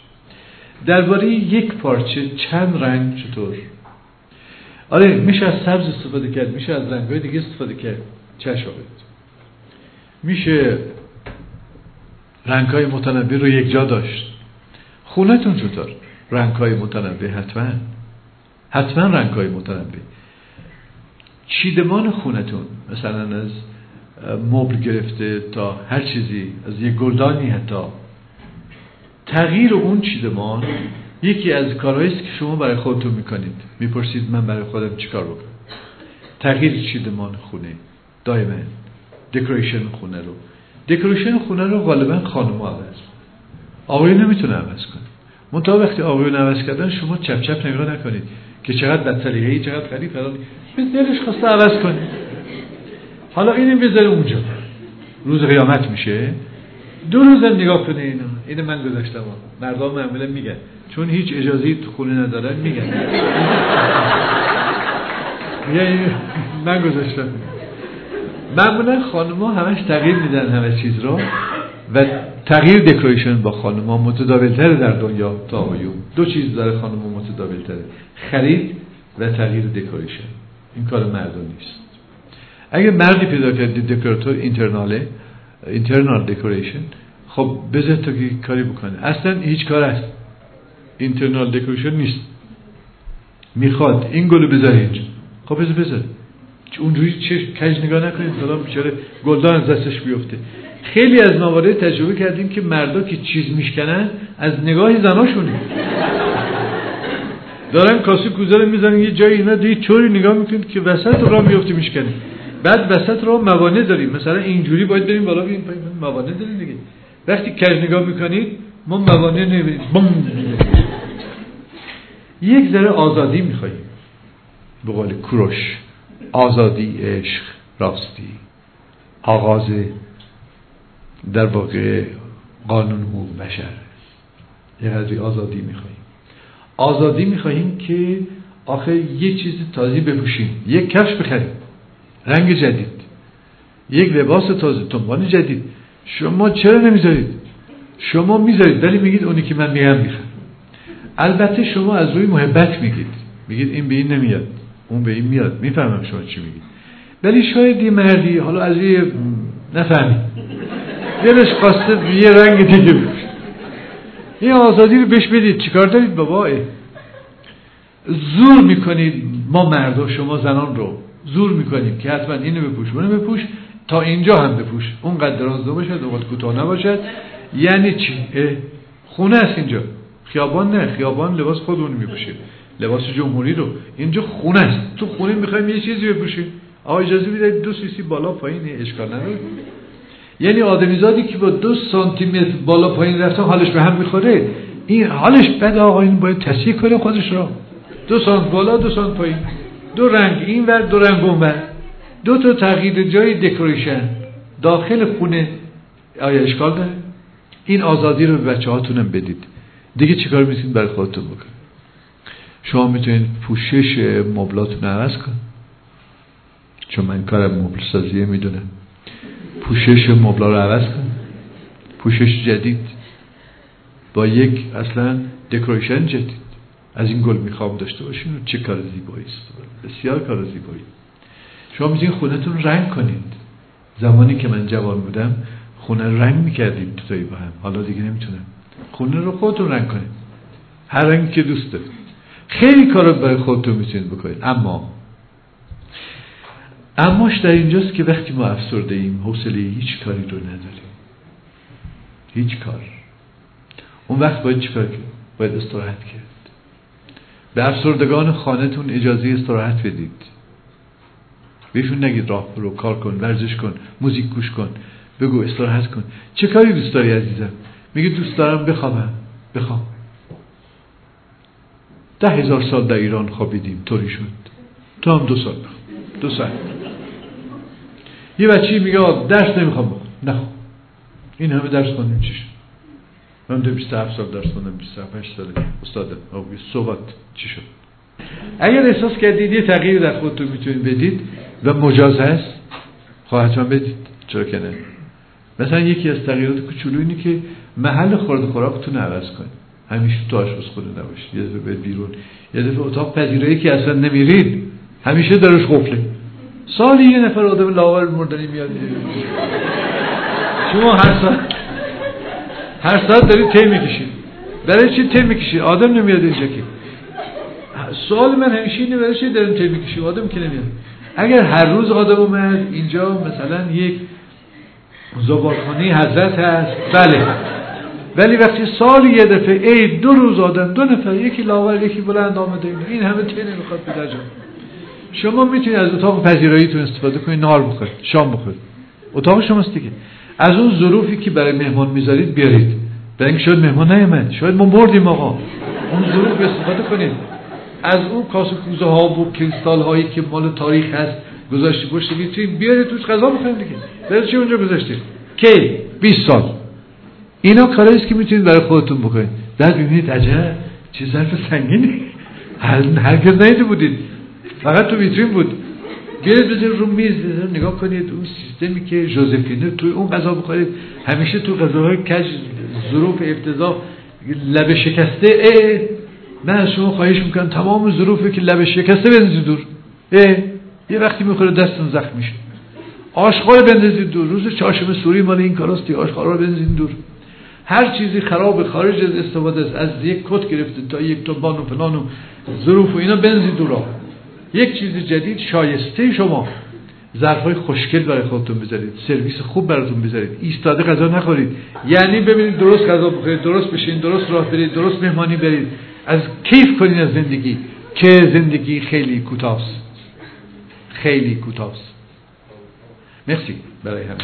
درباره یک پارچه چند رنگ چطور؟ آره میشه از سبز استفاده کرد میشه از رنگهای دیگه استفاده کرد. چه میشه رنگ های متنوع رو یک جا داشت. خونتون چطور؟ رنگ های متنوع حتما. حتما رنگ های چیدمان خونتون. مثلا از مبل گرفته تا هر چیزی از یک گلدانی حتی. تغییر اون چیدمان یکی از کارهایی است که شما برای خودتون می‌کنید. می‌پرسید من برای خودم چیکار بکنم. تغییر چیدمان خونه. دائما دکوریشن خونه رو. دکوریشن خونه رو غالبا خانم عوض آقایی نمی‌تونه عوض کنه منتها وقتی آقایون عوض کردن شما چپ چپ نگاه نکنید که چقدر بدسلیقه ای چقدر غریب. به دلش خواسته عوض کنید حالا اینو بذاره اونجا. روز قیامت میشه. دو روز نگاه کنه اینو اینو من گذاشتم. مردم معمولا میگن. چون هیچ اجازه تو خونه ندارن میگن. یعنی من گذاشتم. معمولا خانم همش تغییر میدن همه چیز رو و تغییر دکوریشن با خانم ها متداولتره در دنیا تا آقایون. دو چیز داره خانم ها متداولتره. خرید و تغییر دکوریشن. این کار مردم نیست. اگه مردی پیدا کردی دکوراتور اینترناله اینترنال دکوریشن خب بذار تا که کاری بکنه اصلا هیچ کار است اینترنال دکوریشن نیست. می‌خواد این گلو بذار اینجا. خب بذار بذار. اونجوری چه کج نگاه نکنید حالا بیچاره گلدان از دستش بیفته. خیلی از موارد تجربه کردیم که مردا که چیز میشکنن از نگاه زناشونه. دارن کاسه کوزه رو می‌زنن یه جایی اینا دیگه چوری نگاه می‌کنید که وسط را میفته میشکنه. بعد وسط را موانع داریم. مثلا اینجوری باید بریم بالا بگیم موانع داریم دیگه. وقتی کج نگاه می‌کنید ما موانع نمیدیم یک ذره آزادی میخواییم به قول کروش آزادی عشق راستی. آغاز در واقع قانون حقوق بشر. یه قدری آزادی میخواییم آزادی می‌خواهیم که آخه یه چیز تازه بپوشیم. یک کفش بخریم. رنگ جدید. یک لباس تازه تنبان جدید. شما چرا نمی‌ذارید؟ شما می‌ذارید ولی میگید اونی که من میگم می‌خوام البته شما از روی محبت میگید. میگید این به این نمیاد اون به این میاد. می‌فهمم شما چی میگید. ولی شاید یه مردی حالا از یه نفهمید. دلش خواسته یه رنگ دیگه بپوشه. این آزادی رو بهش بدید. چیکار دارید بابا؟ زور می‌کنید. ما مردا شما زنان رو زور می‌کنیم که حتما اینو بپوش اونو بپوش تا اینجا هم بپوش. اون قد درازده باشد اوقات کوتاه نباشد. یعنی چی؟ خونه است اینجا. خیابان نه خیابان لباس خودمون میپوشیم لباس جمهوری رو. اینجا خونه است. تو خونه می‌خوایم یه چیزی بپوشیم آقا اجازه می‌دید دو سیسی بالا پایین اشکال نداره. یعنی آدمیزادی که با دو سانتی متر بالا پایین رفته حالش به هم می‌خوره این حالش بد آقا این باید تصحیح کنه خودش را. دو سانت بالا دو سانت پایین. دو رنگ این ور دو رنگ اون ور. دو تا تغییر جای دکوریشن. داخل خونه آیا اشکال داره؟ این آزادی رو به بچه هاتونم بدید. دیگه چیکار می‌تونید برای خودتون بکنید. شما می‌تونید پوشش مبلاتون عوض کن چون من کارم مبل سازیه می‌دونم. پوشش مبلا رو عوض کن. پوشش جدید. با یک اصلا دکوریشن جدید. از این گل می‌خوام داشته باشین چه کار زیبایی است. بسیار کار زیبایی. شما می‌تونید خونتون رنگ کنید. زمانی که من جوان بودم خونه رنگ می‌کردیم توتایی با هم. حالا دیگه نمی‌تونم. خونه رو خودتون رنگ کنید. هر رنگی که دوست دارید. خیلی کار برای خودتون می‌تونید بکنید. اما اماش در اینجاست که وقتی ما افسرده ایم حوصله هیچ کاری رو نداریم. هیچ کار. اون وقت باید چیکار کرد؟ باید استراحت کرد. به افسردگان خانهتون اجازه استراحت بدید. بهشون نگید راه رو کار کن ورزش کن موزیک گوش کن. بگو استراحت کن. چه کاری دوست داری عزیزم؟ میگه دوست دارم بخوابم. بخواب. ده هزار سال در ایران خوابیدیم. طوری شد. تو هم دو سال دو سال یه بچه میگه درس نمی‌خوام بخون نخون این همه درس خوندیم چی شد؟ من دو 27 سال درس خوندم 28 سال. استادم صحبت چی شد؟ اگر احساس کردید یه تغییر در خودتون می‌تونید بدید و مجاز هست خواهتان بدید. چرا که نه؟ مثلا یکی از تغییرات کوچولو اینه که محل خورد خوراکتون عوض کنید. همیشه تو آشپزخونه نباشید. یه دفعه بیرون. یه دفعه اتاق پذیرایی که اصلا نمیرید. همیشه درش قفله. سالی یه نفر آدم لاور مردنی میاد شما هر ساعت هر ساعت دارید تی می‌کشید. برای چی تی می‌کشید؟ آدم نمیاد اینجا که. سوال من همیشه اینه برای چی داریم تی می‌کشید؟ آدم که نمیاد. اگر هر روز آدم اومد اینجا مثلا یک زبارخانه حضرت هست بله. ولی وقتی سال یه دفعه ای دو روز آدم دو نفر یکی لاغر یکی بلند آمده این همه تی نمی‌خواد به شما می‌تونید از اتاق پذیراییتون استفاده کنید نهار بخورید شام بخورید. اتاق شماست دیگه. از اون ظروفی که برای مهمان می‌ذارید بیارید. برای اینکه شاید مهمان نیامد شاید ما بردیم آقا. اون ظروف استفاده کنید. از اون کاسه کوزه ها و کریستال هایی که مال تاریخ هست گذاشتی پشت می‌تونید بیارید توش غذا بخورید دیگه. برای چی اونجا گذاشتید کی؟ 20 سال. اینا است که می‌تونید برای خودتون بکنید. بعد ببینید عجب چه ظرف سنگینی. هرگز نیده بودید. فقط تو ویترین بود. بیاید بذارید رو میز نگاه کنید. اون سیستمی که جوزفینه توی اون غذا بخورید همیشه تو غذاهای کج ظروف ابتدا لب شکسته اه من از شما خواهش می‌کنم تمام ظروفی که لب شکسته بنزید دور. اه یه وقتی می‌خوره دستون زخم میشه. آشغال بندازید دور. روز چاشم سوری مال این کاراستی آشغال رو بنزید دور. هر چیزی خراب خارج از استفاده از یک کت گرفته تا یک توبان و فلان و ظروف و اینا بنزید دور یک چیز جدید شایسته شما ظرفای خوشگل برای خودتون بذارید سرویس خوب براتون بذارید. ایستاده غذا نخورید. یعنی ببینید درست غذا بخورید درست بشین درست راه برید درست مهمانی برید. از کیف کنید از زندگی که زندگی خیلی کوتاست خیلی کوتاست مرسی برای همه.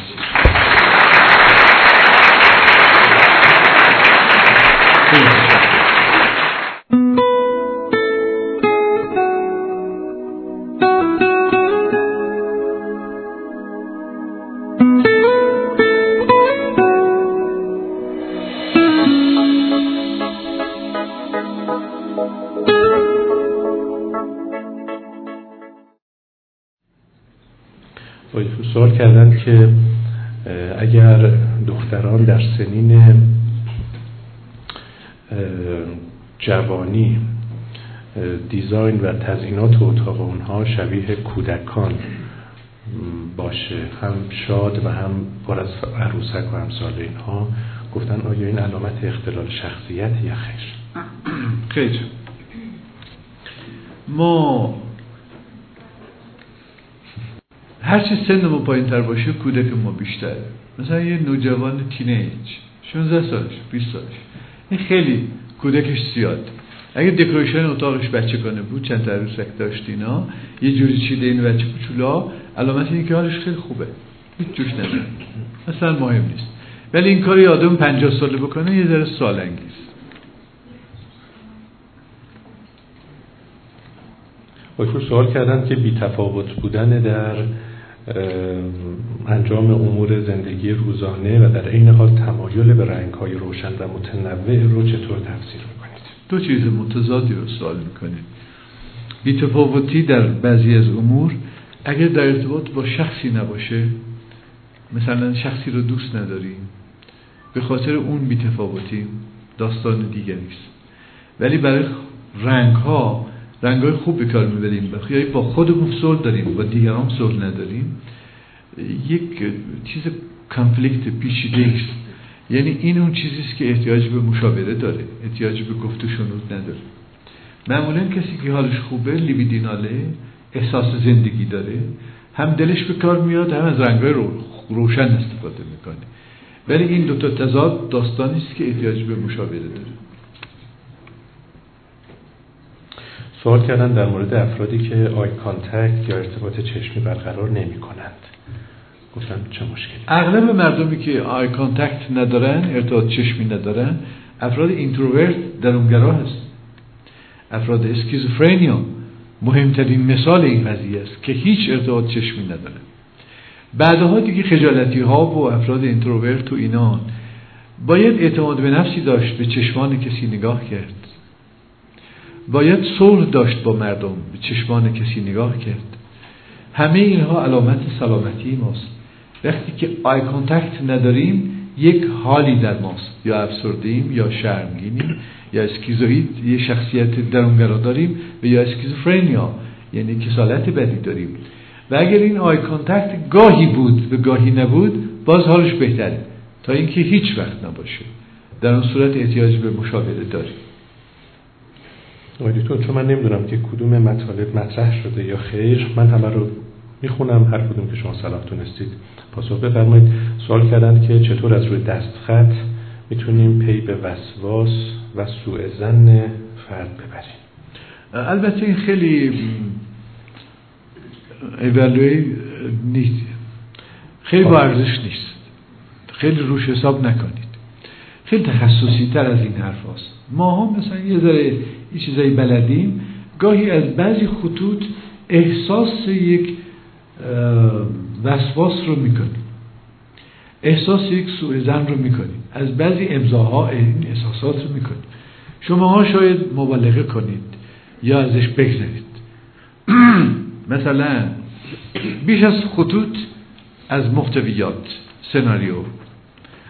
سوال کردن که اگر دختران در سنین جوانی دیزاین و تزینات اتاق اونها شبیه کودکان باشه. هم شاد و هم پر از عروسک و همسال اینها. گفتن آیا این علامت اختلال شخصیت یا خیر؟
خیر ما هر چی ما پایین تر باشه کودک ما بیشتره مثلا یه نوجوان تینیج 16 سالش 20 سالش. این خیلی کودکش زیاد. اگه دکوریشن اتاقش بچه کنه بود چند تا عروسک داشت اینا یه جوری چیده این بچه کوچولا علامت اینه که حالش خیلی خوبه. هیچ جوش نداره اصلا مهم نیست. ولی این کاری آدم 50 ساله بکنه یه ذره سال انگیز
ایشون سوال کردن که بی تفاوت بودن در انجام امور زندگی روزانه و در این حال تمایل به رنگ های روشن و متنوع رو چطور تفسیر می‌کنید؟
دو چیز متضادی رو سوال می‌کنید بیتفاوتی در بعضی از امور اگر در ارتباط با شخصی نباشه مثلا شخصی رو دوست نداریم به خاطر اون بیتفاوتی داستان دیگری است ولی برای رنگ ها رنگ های خوب به کار می‌بریم. بخیایی با خودمون صلح داریم با دیگران صلح نداریم. یک چیز کانفلیکت پیچیده است. یعنی این اون چیزی است که احتیاج به مشاوره داره. احتیاج به گفت و شنود نداره. معمولا کسی که حالش خوبه لیبیدیناله احساس زندگی داره. هم دلش به کار میاد هم از رنگای رو روشن استفاده می‌کنه. ولی این دوتا تضاد داستانی است که احتیاج به مشاوره داره.
سوال کردن در مورد افرادی که eye contact یا ارتباط چشمی برقرار نمی کنند گفتن چه مشکلی.
اغلب مردمی که eye contact ندارن ارتباط چشمی ندارن افراد introvert درونگرا هست. افراد schizophrenia مهمترین مثال این قضیه است که هیچ ارتباط چشمی ندارن. بعدها دیگه خجالتی ها و افراد introvert و اینان باید اعتماد به نفسی داشت به چشمان کسی نگاه کرد. باید صلح داشت با مردم به چشمان کسی نگاه کرد. همه اینها علامت سلامتی ماست. وقتی که eye contact نداریم یک حالی در ماست. یا افسردیم یا شرمگینیم یا schizoid یه شخصیت درونگرا داریم و یا schizophrenia یعنی کسالت بدی داریم. و اگر این eye contact گاهی بود و گاهی نبود باز حالش بهتره. تا اینکه هیچ وقت نباشه. در اون صورت احتیاج به مشاوره داریم.
آقای چون من نمی‌دونم که کدوم مطالب مطرح شده یا خیر من همه رو می‌خونم هر کدوم که شما صلاح تونستید پاسخ بفرمایید. سوال کردن که چطور از روی دستخط می‌تونیم پی به وسواس و سوء زن فرد ببریم
البته این خیلی ایوالوی نیست. خیلی با ارزش نیست. خیلی روش حساب نکنید. خیلی تخصصی تر از این حرف هست. ما هم مثلا یه ذره یه چیزایی بلدیم. گاهی از بعضی خطوط احساس یک وسواس رو می‌کنیم. احساس یک سوء زن رو می‌کنیم. از بعضی امضاها این احساسات رو می‌کنیم. شما ها شاید مبالغه کنید یا ازش بگذارید (clears throat) مثلا بیش از خطوط از محتویات سناریو.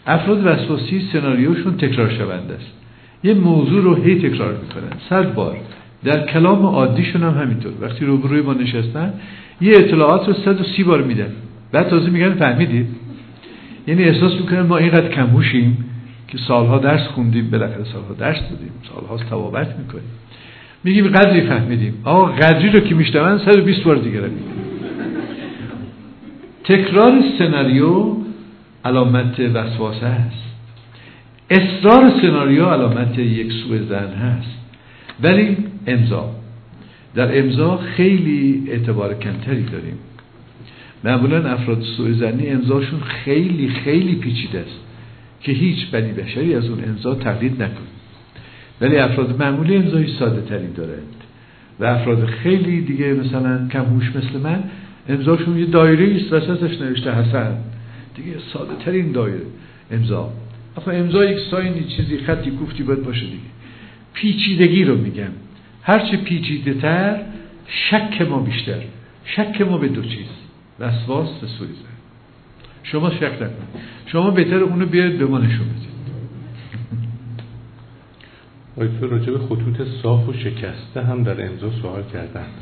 افراد وسواسی سناریوشون تکرار شونده است. یه موضوع رو هی تکرار می‌کنن صد بار. در کلام عادیشون هم همینطور. وقتی روبروی ما نشستن یه اطلاعات رو صد و سی بار میدن. بعد تازه میگن فهمیدید یعنی احساس می‌کنن ما اینقدر کموشیم که سالها درس خوندیم بالاخره سالها درس بودیم سالها توابت می‌کنیم. میگیم قدری فهمیدیم. آقا قدری رو که میشتون 120 بار دیگه رو تکرار سناریو علامت وسواسه است. اصرار سناریو علامت یک سوء زن هست. ولی امضا. در امضا خیلی اعتبار کمتری داریم. معمولا افراد سوء زنی امضاشون خیلی خیلی پیچیده است که هیچ بنی بشری از اون امضا تقلید نکنه. ولی افراد معمولی امضای ساده تری دارند. و افراد خیلی دیگه مثلا کمهوش مثل من امضاشون یه دایره است وسطش نوشته حسن. دیگه ساده ترین دایره امضا. اصلا امضا یک ساینی چیزی خطی گفتی باید باشه دیگه. پیچیدگی رو میگم. هرچه پیچیده تر شک ما بیشتر. شک ما به دو چیز. وسواس و سویزه شما شک نکنید. شما بهتر اونو بیارید به ما نشون بدید
آیتو راجع به خطوط صاف و شکسته هم در امضا سوال کردند.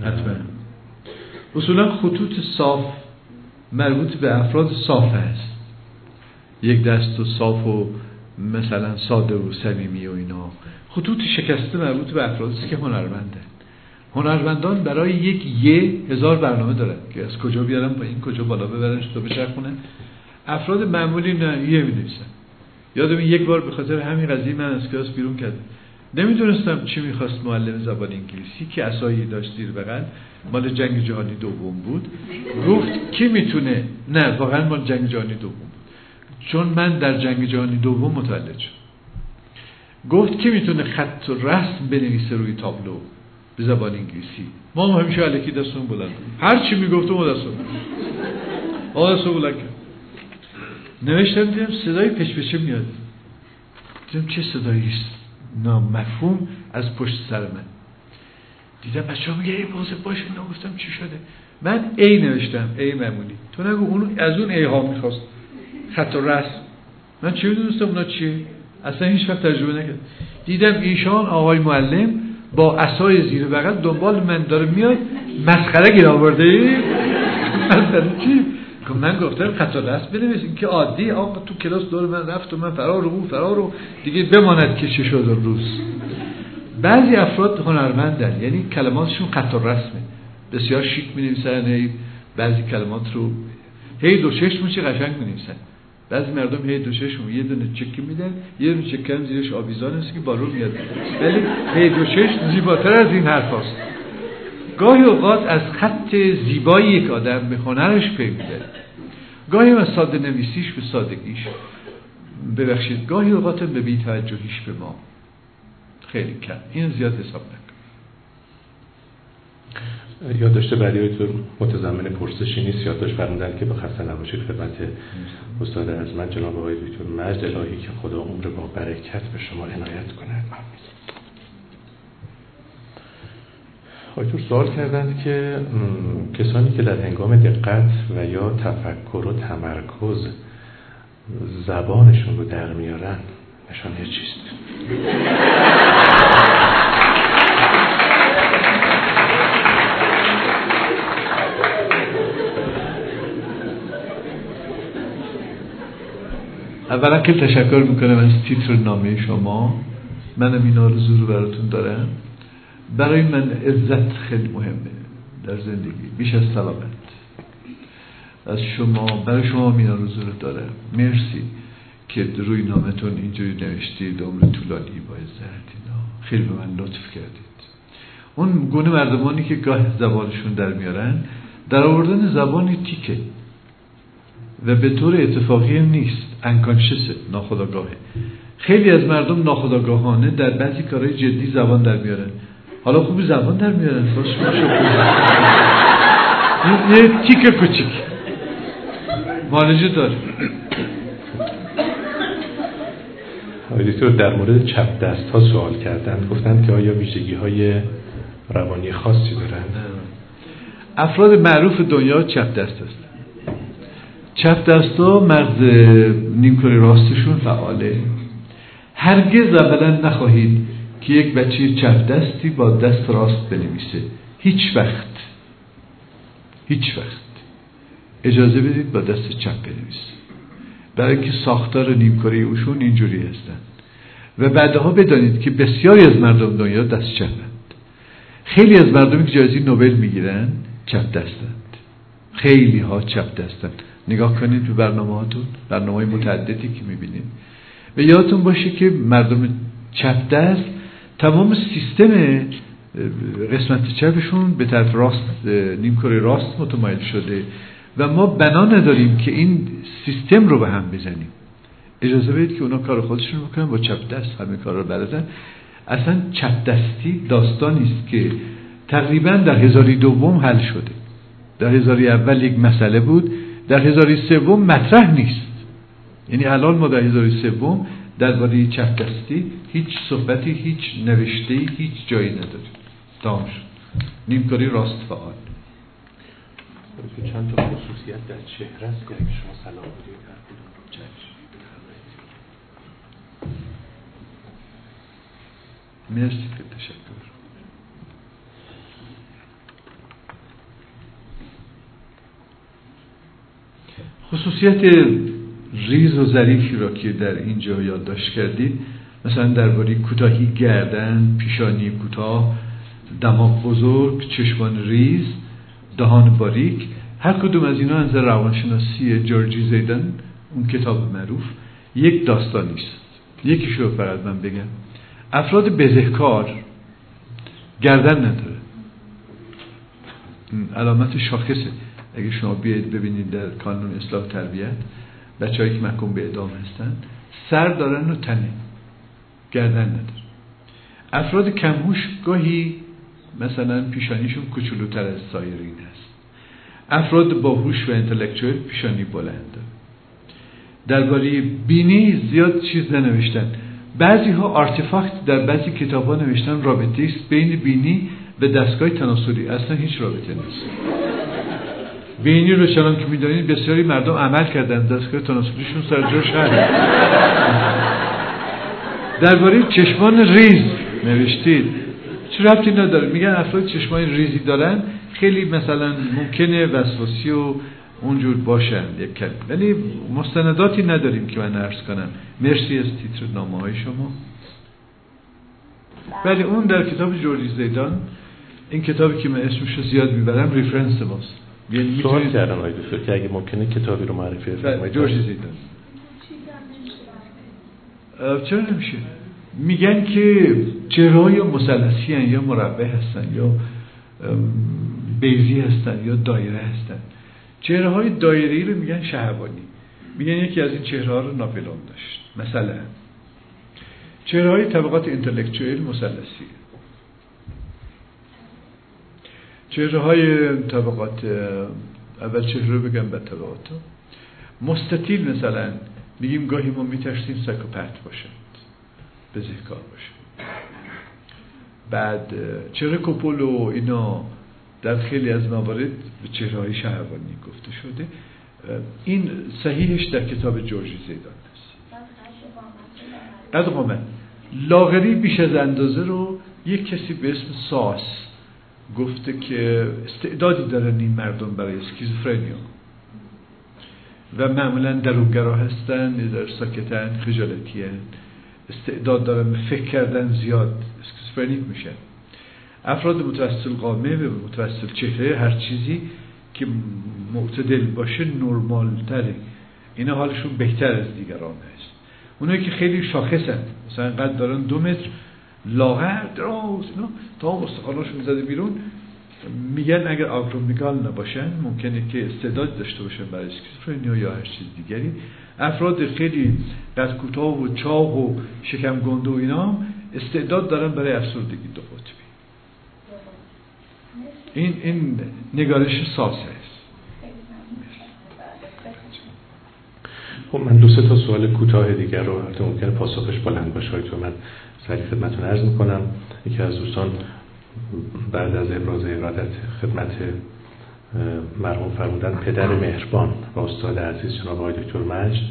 حتما. اصولا خطوط صاف مربوط به افراد صاف است. یک دست و صاف و مثلا ساده و صمیمی و اینا. خطوط شکسته مربوط به افرادی که هنرمنده. هنرمندان برای یک یه هزار برنامه دارن که از کجا بیارم با این کجا بالا ببرن تو بچرخونه افراد معمولی نه یه می نویسن یادم یک بار به خاطر همین قضیه من از کلاس بیرون کردم نمی‌دونستم چی می‌خواست معلم زبان انگلیسی که اسایی داشت زیر بغل. مال جنگ جهانی دوم بود. گفت کی می‌تونه؟ نه واقعا مال جنگ جهانی دوم چون من در جنگ جهانی دوم متولد شد گفت کی می‌تونه خط و رسم بنویسه روی تابلو به زبان انگلیسی؟ ما همیشه علکی دستون بلند هر چی می‌گفتم ما دستون آقا دستون بلند کرد. نوشتم دیدم صدای پچپچه میاد. دیدم چه صدایی است؟ نامفهوم از پشت سر من. دیدم بچه ها میگه ای بازه باش اینا گفتم چی شده؟ من ای نوشتم ای معمولی. تو نگو اون از اون ای ها می‌خواست. خط و رسم من چی می‌دونستم اونا چیه؟ اصلا هیچ وقت تجربه نکرد دیدم ایشان آقای معلم با اسای زیر بغل دنبال من داره میاد مسخره گیر آورده. چی؟ من گفتم خط و رسم بنویس این که عادی. آقا تو کلاس دور من رفت و من فرار و اون فرار و دیگه بماند که چه شد روز. بعضی افراد هنرمندن یعنی کلماتشون خط و رسمه. بسیار شیک می نویسن بعضی کلمات رو هی دو چشم چه قشنگ می نویسن بعضی مردم هی دو چشم یه دونه چکی میدن یه دونه چکه هم زیرش آویزان هست که بارو میاد. ولی هی دو چشم زیباتر از این حرف هست. گاهی اوقات از خط زیبایی یک آدم به هنرش پی میده گاهی از ساده نویسیش به سادگیش. ببخشید گاهی اوقات به بیتوجهیش به ما. خیلی کم. این زیاد حساب نکن.
یادداشت بعدی تو متضمن پرسشی نیست یادداشت فرمودن که به خسته نباشید خدمت استاد من جناب آقای دکتر مجد الهی که خدا عمر با برکت به شما عنایت کند. آیتور سوال کردند که کسانی که در هنگام دقت و یا تفکر و تمرکز زبانشون رو در میارن نشانه چیست؟
اولا که تشکر می‌کنم از تیتر نامه شما. منم این آرزو رو براتون دارم. برای من عزت خیلی مهمه در زندگی. بیش از سلامت. از شما برای شما این آرزو رو دارم. مرسی که روی نامتون اینجوری نوشتید عمر طولانی با عزت خیلی به من لطف کردید. اون گونه مردمانی که گاه زبانشون در میارن در آوردن زبان تیکه. و به طور اتفاقی نیست. انکانشسه ناخداگاهه خیلی از مردم ناخداگاهانه در بعضی کارهای جدی زبان در میارن. حالا خوبی زبان در میارن. یه تیک کوچیک. مالجه داره
دکتر در مورد چپ دست ها سوال کردن گفتن که آیا ویژگی های روانی خاصی دارن
افراد معروف دنیا چپ دست است. چپ دستا مغز نیمکره راستشون فعاله. هرگز اولا نخواهید که یک بچه چپ دستی با دست راست بنویسه. هیچ وقت. هیچ وقت. اجازه بدید با دست چپ بنویسه. برای اینکه ساختار نیمکره اوشون اینجوری هستن. و بعدها بدانید که بسیاری از مردم دنیا دست چپند. خیلی از مردمی که جایزه نوبل می‌گیرن چپ دستند. خیلی ها چپ دستند. نگاه کنید تو برنامه هاتون برنامه متعددی که می‌بینید. و یادتون باشه که مردم چپ دست تمام سیستم قسمت چپشون به طرف راست نیمکره راست متمایل شده. و ما بنا نداریم که این سیستم رو به هم بزنیم. اجازه بدید که اونا کار خودشون بکنن. با چپ دست همه کار رو بلدن. اصلا چپ دستی داستانی است که تقریبا در هزاری دوم حل شده. در هزاری اول یک مسئله بود. در هزاری سوم مطرح نیست. یعنی الان ما در هزاری سوم درباره چپ دستی هیچ صحبتی هیچ نوشته هیچ جایی نداریم. تمام شد. نیمکاری راست فعال.
چند تا خصوصیت در چهره است که شما سلام بودید
مرسی تشکر. خصوصیت ریز و ظریفی را که در اینجا یادداشت کردید مثلا درباره کوتاهی گردن پیشانی کوتاه دماغ بزرگ چشمان ریز دهان باریک هر کدوم از اینا از روانشناسی جورجی زیدن اون کتاب معروف. یک داستانی است. یکیشو فقط من بگم. افراد بزهکار گردن نداره. علامت شاخصه. اگه شما بیاید ببینید در کانون اصلاح تربیت بچه که محکوم به اعدام هستن سر دارن و تنه گردن نداره افراد کمهوش گاهی مثلا پیشانیشون کوچولوتر از سایرین هست. افراد باهوش و انتلکچوال پیشانی بلنده درباره بینی زیاد چیز ننوشتن. بعضی ها آرتفاکت در بعضی کتاب ها نوشتن رابطه است بین بینی و دستگاه تناسلی. اصلا هیچ رابطه نیست. بینی رو چنان که می‌دانید بسیاری مردم عمل کردن. دستگاه تناسلیشون سر جاش درباره چشمان ریز نوشتید. چه ربطی نداره؟ میگن افراد چشمان ریزی دارن. خیلی مثلا ممکنه وسواسی و اونجور باشن. یک ولی مستنداتی نداریم که من عرض کنم. مرسی از تیتر نامه های شما. ولی اون در کتاب جورجی زیدان. این کتابی که من اسمش رو زیاد می‌برم ریفرنس ماست.
سوال کردم آقای دکتر که اگه ممکنه کتابی رو معرفی
فرمایید جورجی زیدان چرا نمیشه؟ میگن که چهره مثلثی یا مربع هستن یا بیزی هستن یا دایره هستن. چهره های دایره رو میگن شهبانی میگن یکی از این چهره ها رو ناپلون داشت. مثلا چهره های طبقات انتلکچویل مثلثی چهره های طبقات اول چهره رو بگم به طبقات مستطیل مثلا میگیم گاهی ما میترسیم سایکوپت باشند بزهکار باشه بعد چهره کپول و اینا در خیلی از موارد به چهره های شهوانی گفته شده این صحیحش در کتاب جورجی زیدان است قد قامت. لاغری بیش از اندازه رو یک کسی به اسم ساس گفته که استعدادی دارن این مردم برای اسکیزوفرنیا. و معمولا دروگرا هستن در ساکتن خجالتی استعداد دارن فکر کردن زیاد schizophrenic میشن. افراد متوسط قامه و متوسط چهره هر چیزی که معتدل باشه نرمال تره اینا حالشون بهتر از دیگران هست. اونایی که خیلی شاخصن مثلا قد دارن دو متر لاغر دراز اینا. تا استخواناشون زده بیرون میگن اگر acromegal نباشن ممکنه که استعداد داشته باشن برای schizophrenia یا هر چیز دیگری. افراد خیلی قد کوتاه و چاق و شکم گنده و اینا استعداد دارن برای افسردگی دو قطبی. این این نگارش ساس است
خب من دو سه تا سوال کوتاه دیگر رو البته ممکنه پاسخش بلند باشه تو من سریع خدمتتون عرض می‌کنم یکی از دوستان بعد از ابراز ارادت خدمت مرحوم فرمودن پدر مهربان و استاد عزیز جناب آقای دکتر مجد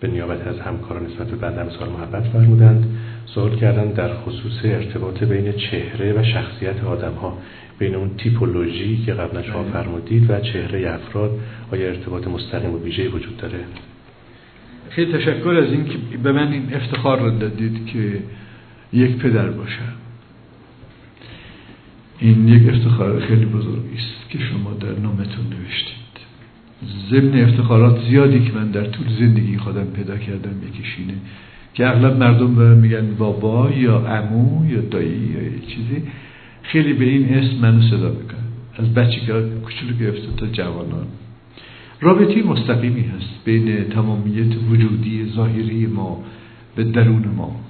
به نیابت از همکاران نسبت به بنده سال محبت فرمودند سوال کردن در خصوص ارتباط بین چهره و شخصیت آدم ها بین اون تیپولوژی که قبلا شما بله. فرمودید و چهره افراد آیا ارتباط مستقیم و ویژه وجود داره
خیلی تشکر از این که به من این افتخار رو دادید که یک پدر باشم این یک افتخار خیلی بزرگی است که شما در نامتون نوشتید. ضمن افتخارات زیادی که من در طول زندگی خودم پیدا کردم یکیشینه که اغلب مردم به میگن بابا یا عمو یا دایی یا یه چیزی. خیلی به این اسم منو صدا بکن از بچه که کچولو گرفته تا جوانان. رابطی مستقیمی هست بین تمامیت وجودی ظاهری ما به درون ما.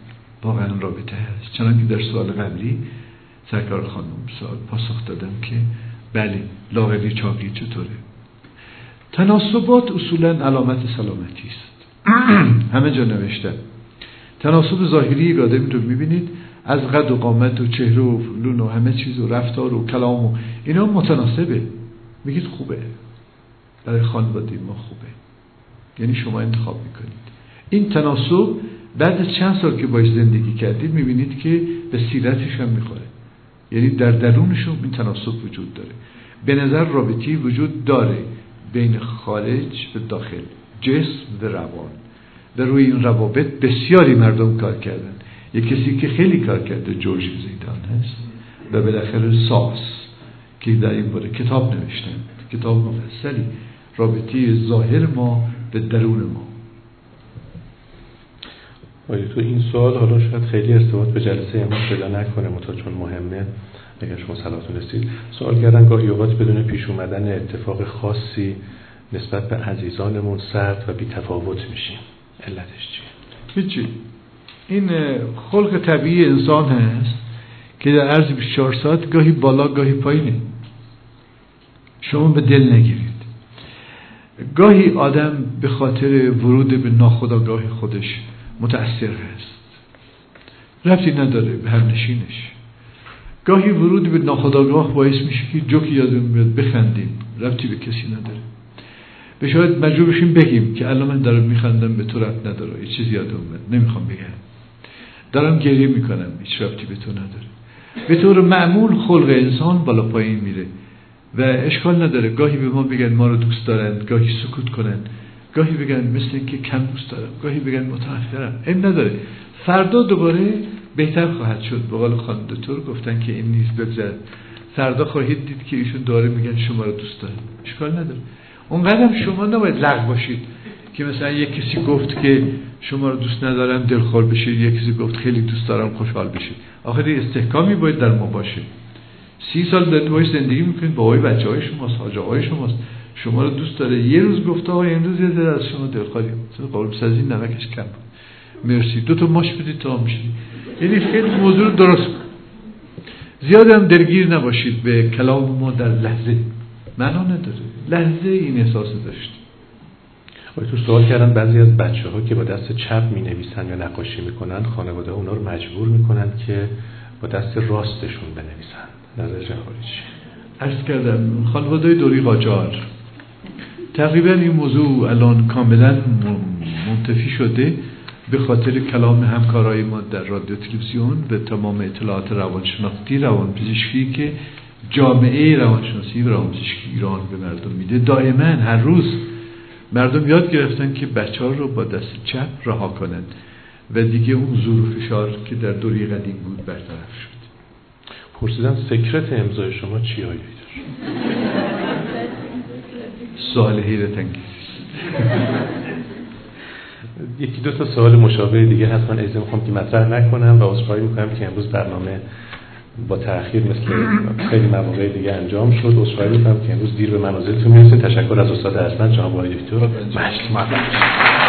واقعا رابطه هست. چنانکه در سوال قبلی سرکار خانم سوال پاسخ دادم که بله لاغری چاقی چطوره؟ تناسبات اصولا علامت سلامتی است. (clears throat) همه جا نوشته تناسب ظاهری یک آدمی رو می‌بینید. از قد و قامت و چهره و فلون و همه چیز و رفتار و کلام و اینا متناسبه. میگید خوبه. برای خانواده ما خوبه. یعنی شما انتخاب می‌کنید. این تناسب بعد از چند سال که باش زندگی کردید می‌بینید که به سیرتش هم می‌خوره. یعنی در درونشون این تناسب وجود داره. به نظر رابطی وجود داره بین خارج و داخل جسم و روان. و روی این روابط بسیاری مردم کار کردن. یک کسی که خیلی کار کرده جورج زیدان هست و بالاخره ساس که در این باره کتاب نوشتن. کتاب مفصلی. رابطه ظاهر ما به درون ما.
آیا تو این سوال حالا شاید خیلی ارتباط به جلسه ما پیدا نکنه متا چون مهمه. اگر شما صلاحتون رسید. سوال کردن گاهی اوقات بدون پیش اومدن اتفاق خاصی نسبت به عزیزانمون سرد و بی تفاوت میشیم. علتش چیه؟
هیچی. این خلق طبیعی انسان هست که در عرض 24 ساعت گاهی بالا گاهی پایینه. شما به دل نگیرید. گاهی آدم به خاطر ورود به ناخداگاه خودش متأثر هست. ربطی نداره به هر نشینش. گاهی ورود به ناخداگاه باعث میشه که جوکی یادم بیاد بخندیم. ربطی به کسی نداره. به شاید مجبور بشیم بگیم که الان من دارم میخندم به تو ربط نداره. یه چیزی یادم اومد نمی‌خوام بگم. دارم گریه می‌کنم. هیچ ربطی به تو نداره. به طور معمول خلق انسان بالا پایین میره و اشکال نداره. گاهی به ما بگن ما رو دوست دارن گاهی سکوت کنن. گاهی بگن مثل اینکه کم دوست دارم گاهی بگن متنفرم این نداره. فردا دوباره بهتر خواهد شد. به قول خانم دکتر گفتن که این نیست بگذر فردا خواهید دید که ایشون داره میگن شما رو دوست دارم. اشکال نداره. اونقدر شما نباید لغ باشید که مثلا یک کسی گفت که شما رو دوست ندارم دلخور بشید. یک کسی گفت خیلی دوست دارم خوشحال بشید. آخر استحکامی باید در ما باشه. سی سال در زندگی می‌کنید. با بچه های شماست های شماست. شما رو دوست داره. یه روز گفته آقا امروز یه از شما دلخواهی. قابل سازی نمکش کم مرسی. دو تا ماش بدید تا میشید یعنی خیلی موضوع درست زیاد هم درگیر نباشید به کلام ما در لحظه. معنا نداره. لحظه این احساس داشت
تو سوال کردن بعضی از بچه ها که با دست چپ می نویسن یا نقاشی می‌کنن خانواده اونا رو مجبور می‌کنن که با دست راستشون بنویسن. نظر خارجی
عرض کردم خانواده دوری قاجار. تقریبا این موضوع الان کاملا منتفی شده به خاطر کلام همکارای ما در رادیو تلویزیون به تمام اطلاعات روانشناختی روانپزشکی که جامعه روانشناسی و روانپزشکی ایران به مردم میده. دائما هر روز مردم یاد گرفتن که بچه ها رو با دست چپ رها کنند و دیگه اون زور و فشار که در دوری قدیم بود برطرف شد.
پرسیدن سکرت امضای شما چی آیه (laughs)
سوال حیرت (laughs)
یکی دو تا سوال مشابه دیگه هست. من ایزه می‌خوام که مطرح نکنم و عذرخواهی می‌کنم که امروز برنامه با تأخیر مثل خیلی مواقع دیگه انجام شد. عذرخواهی می‌کنم که امروز دیر به منازلتون می‌رسه تشکر از استاد حسن جناب آقای دکتر. مجد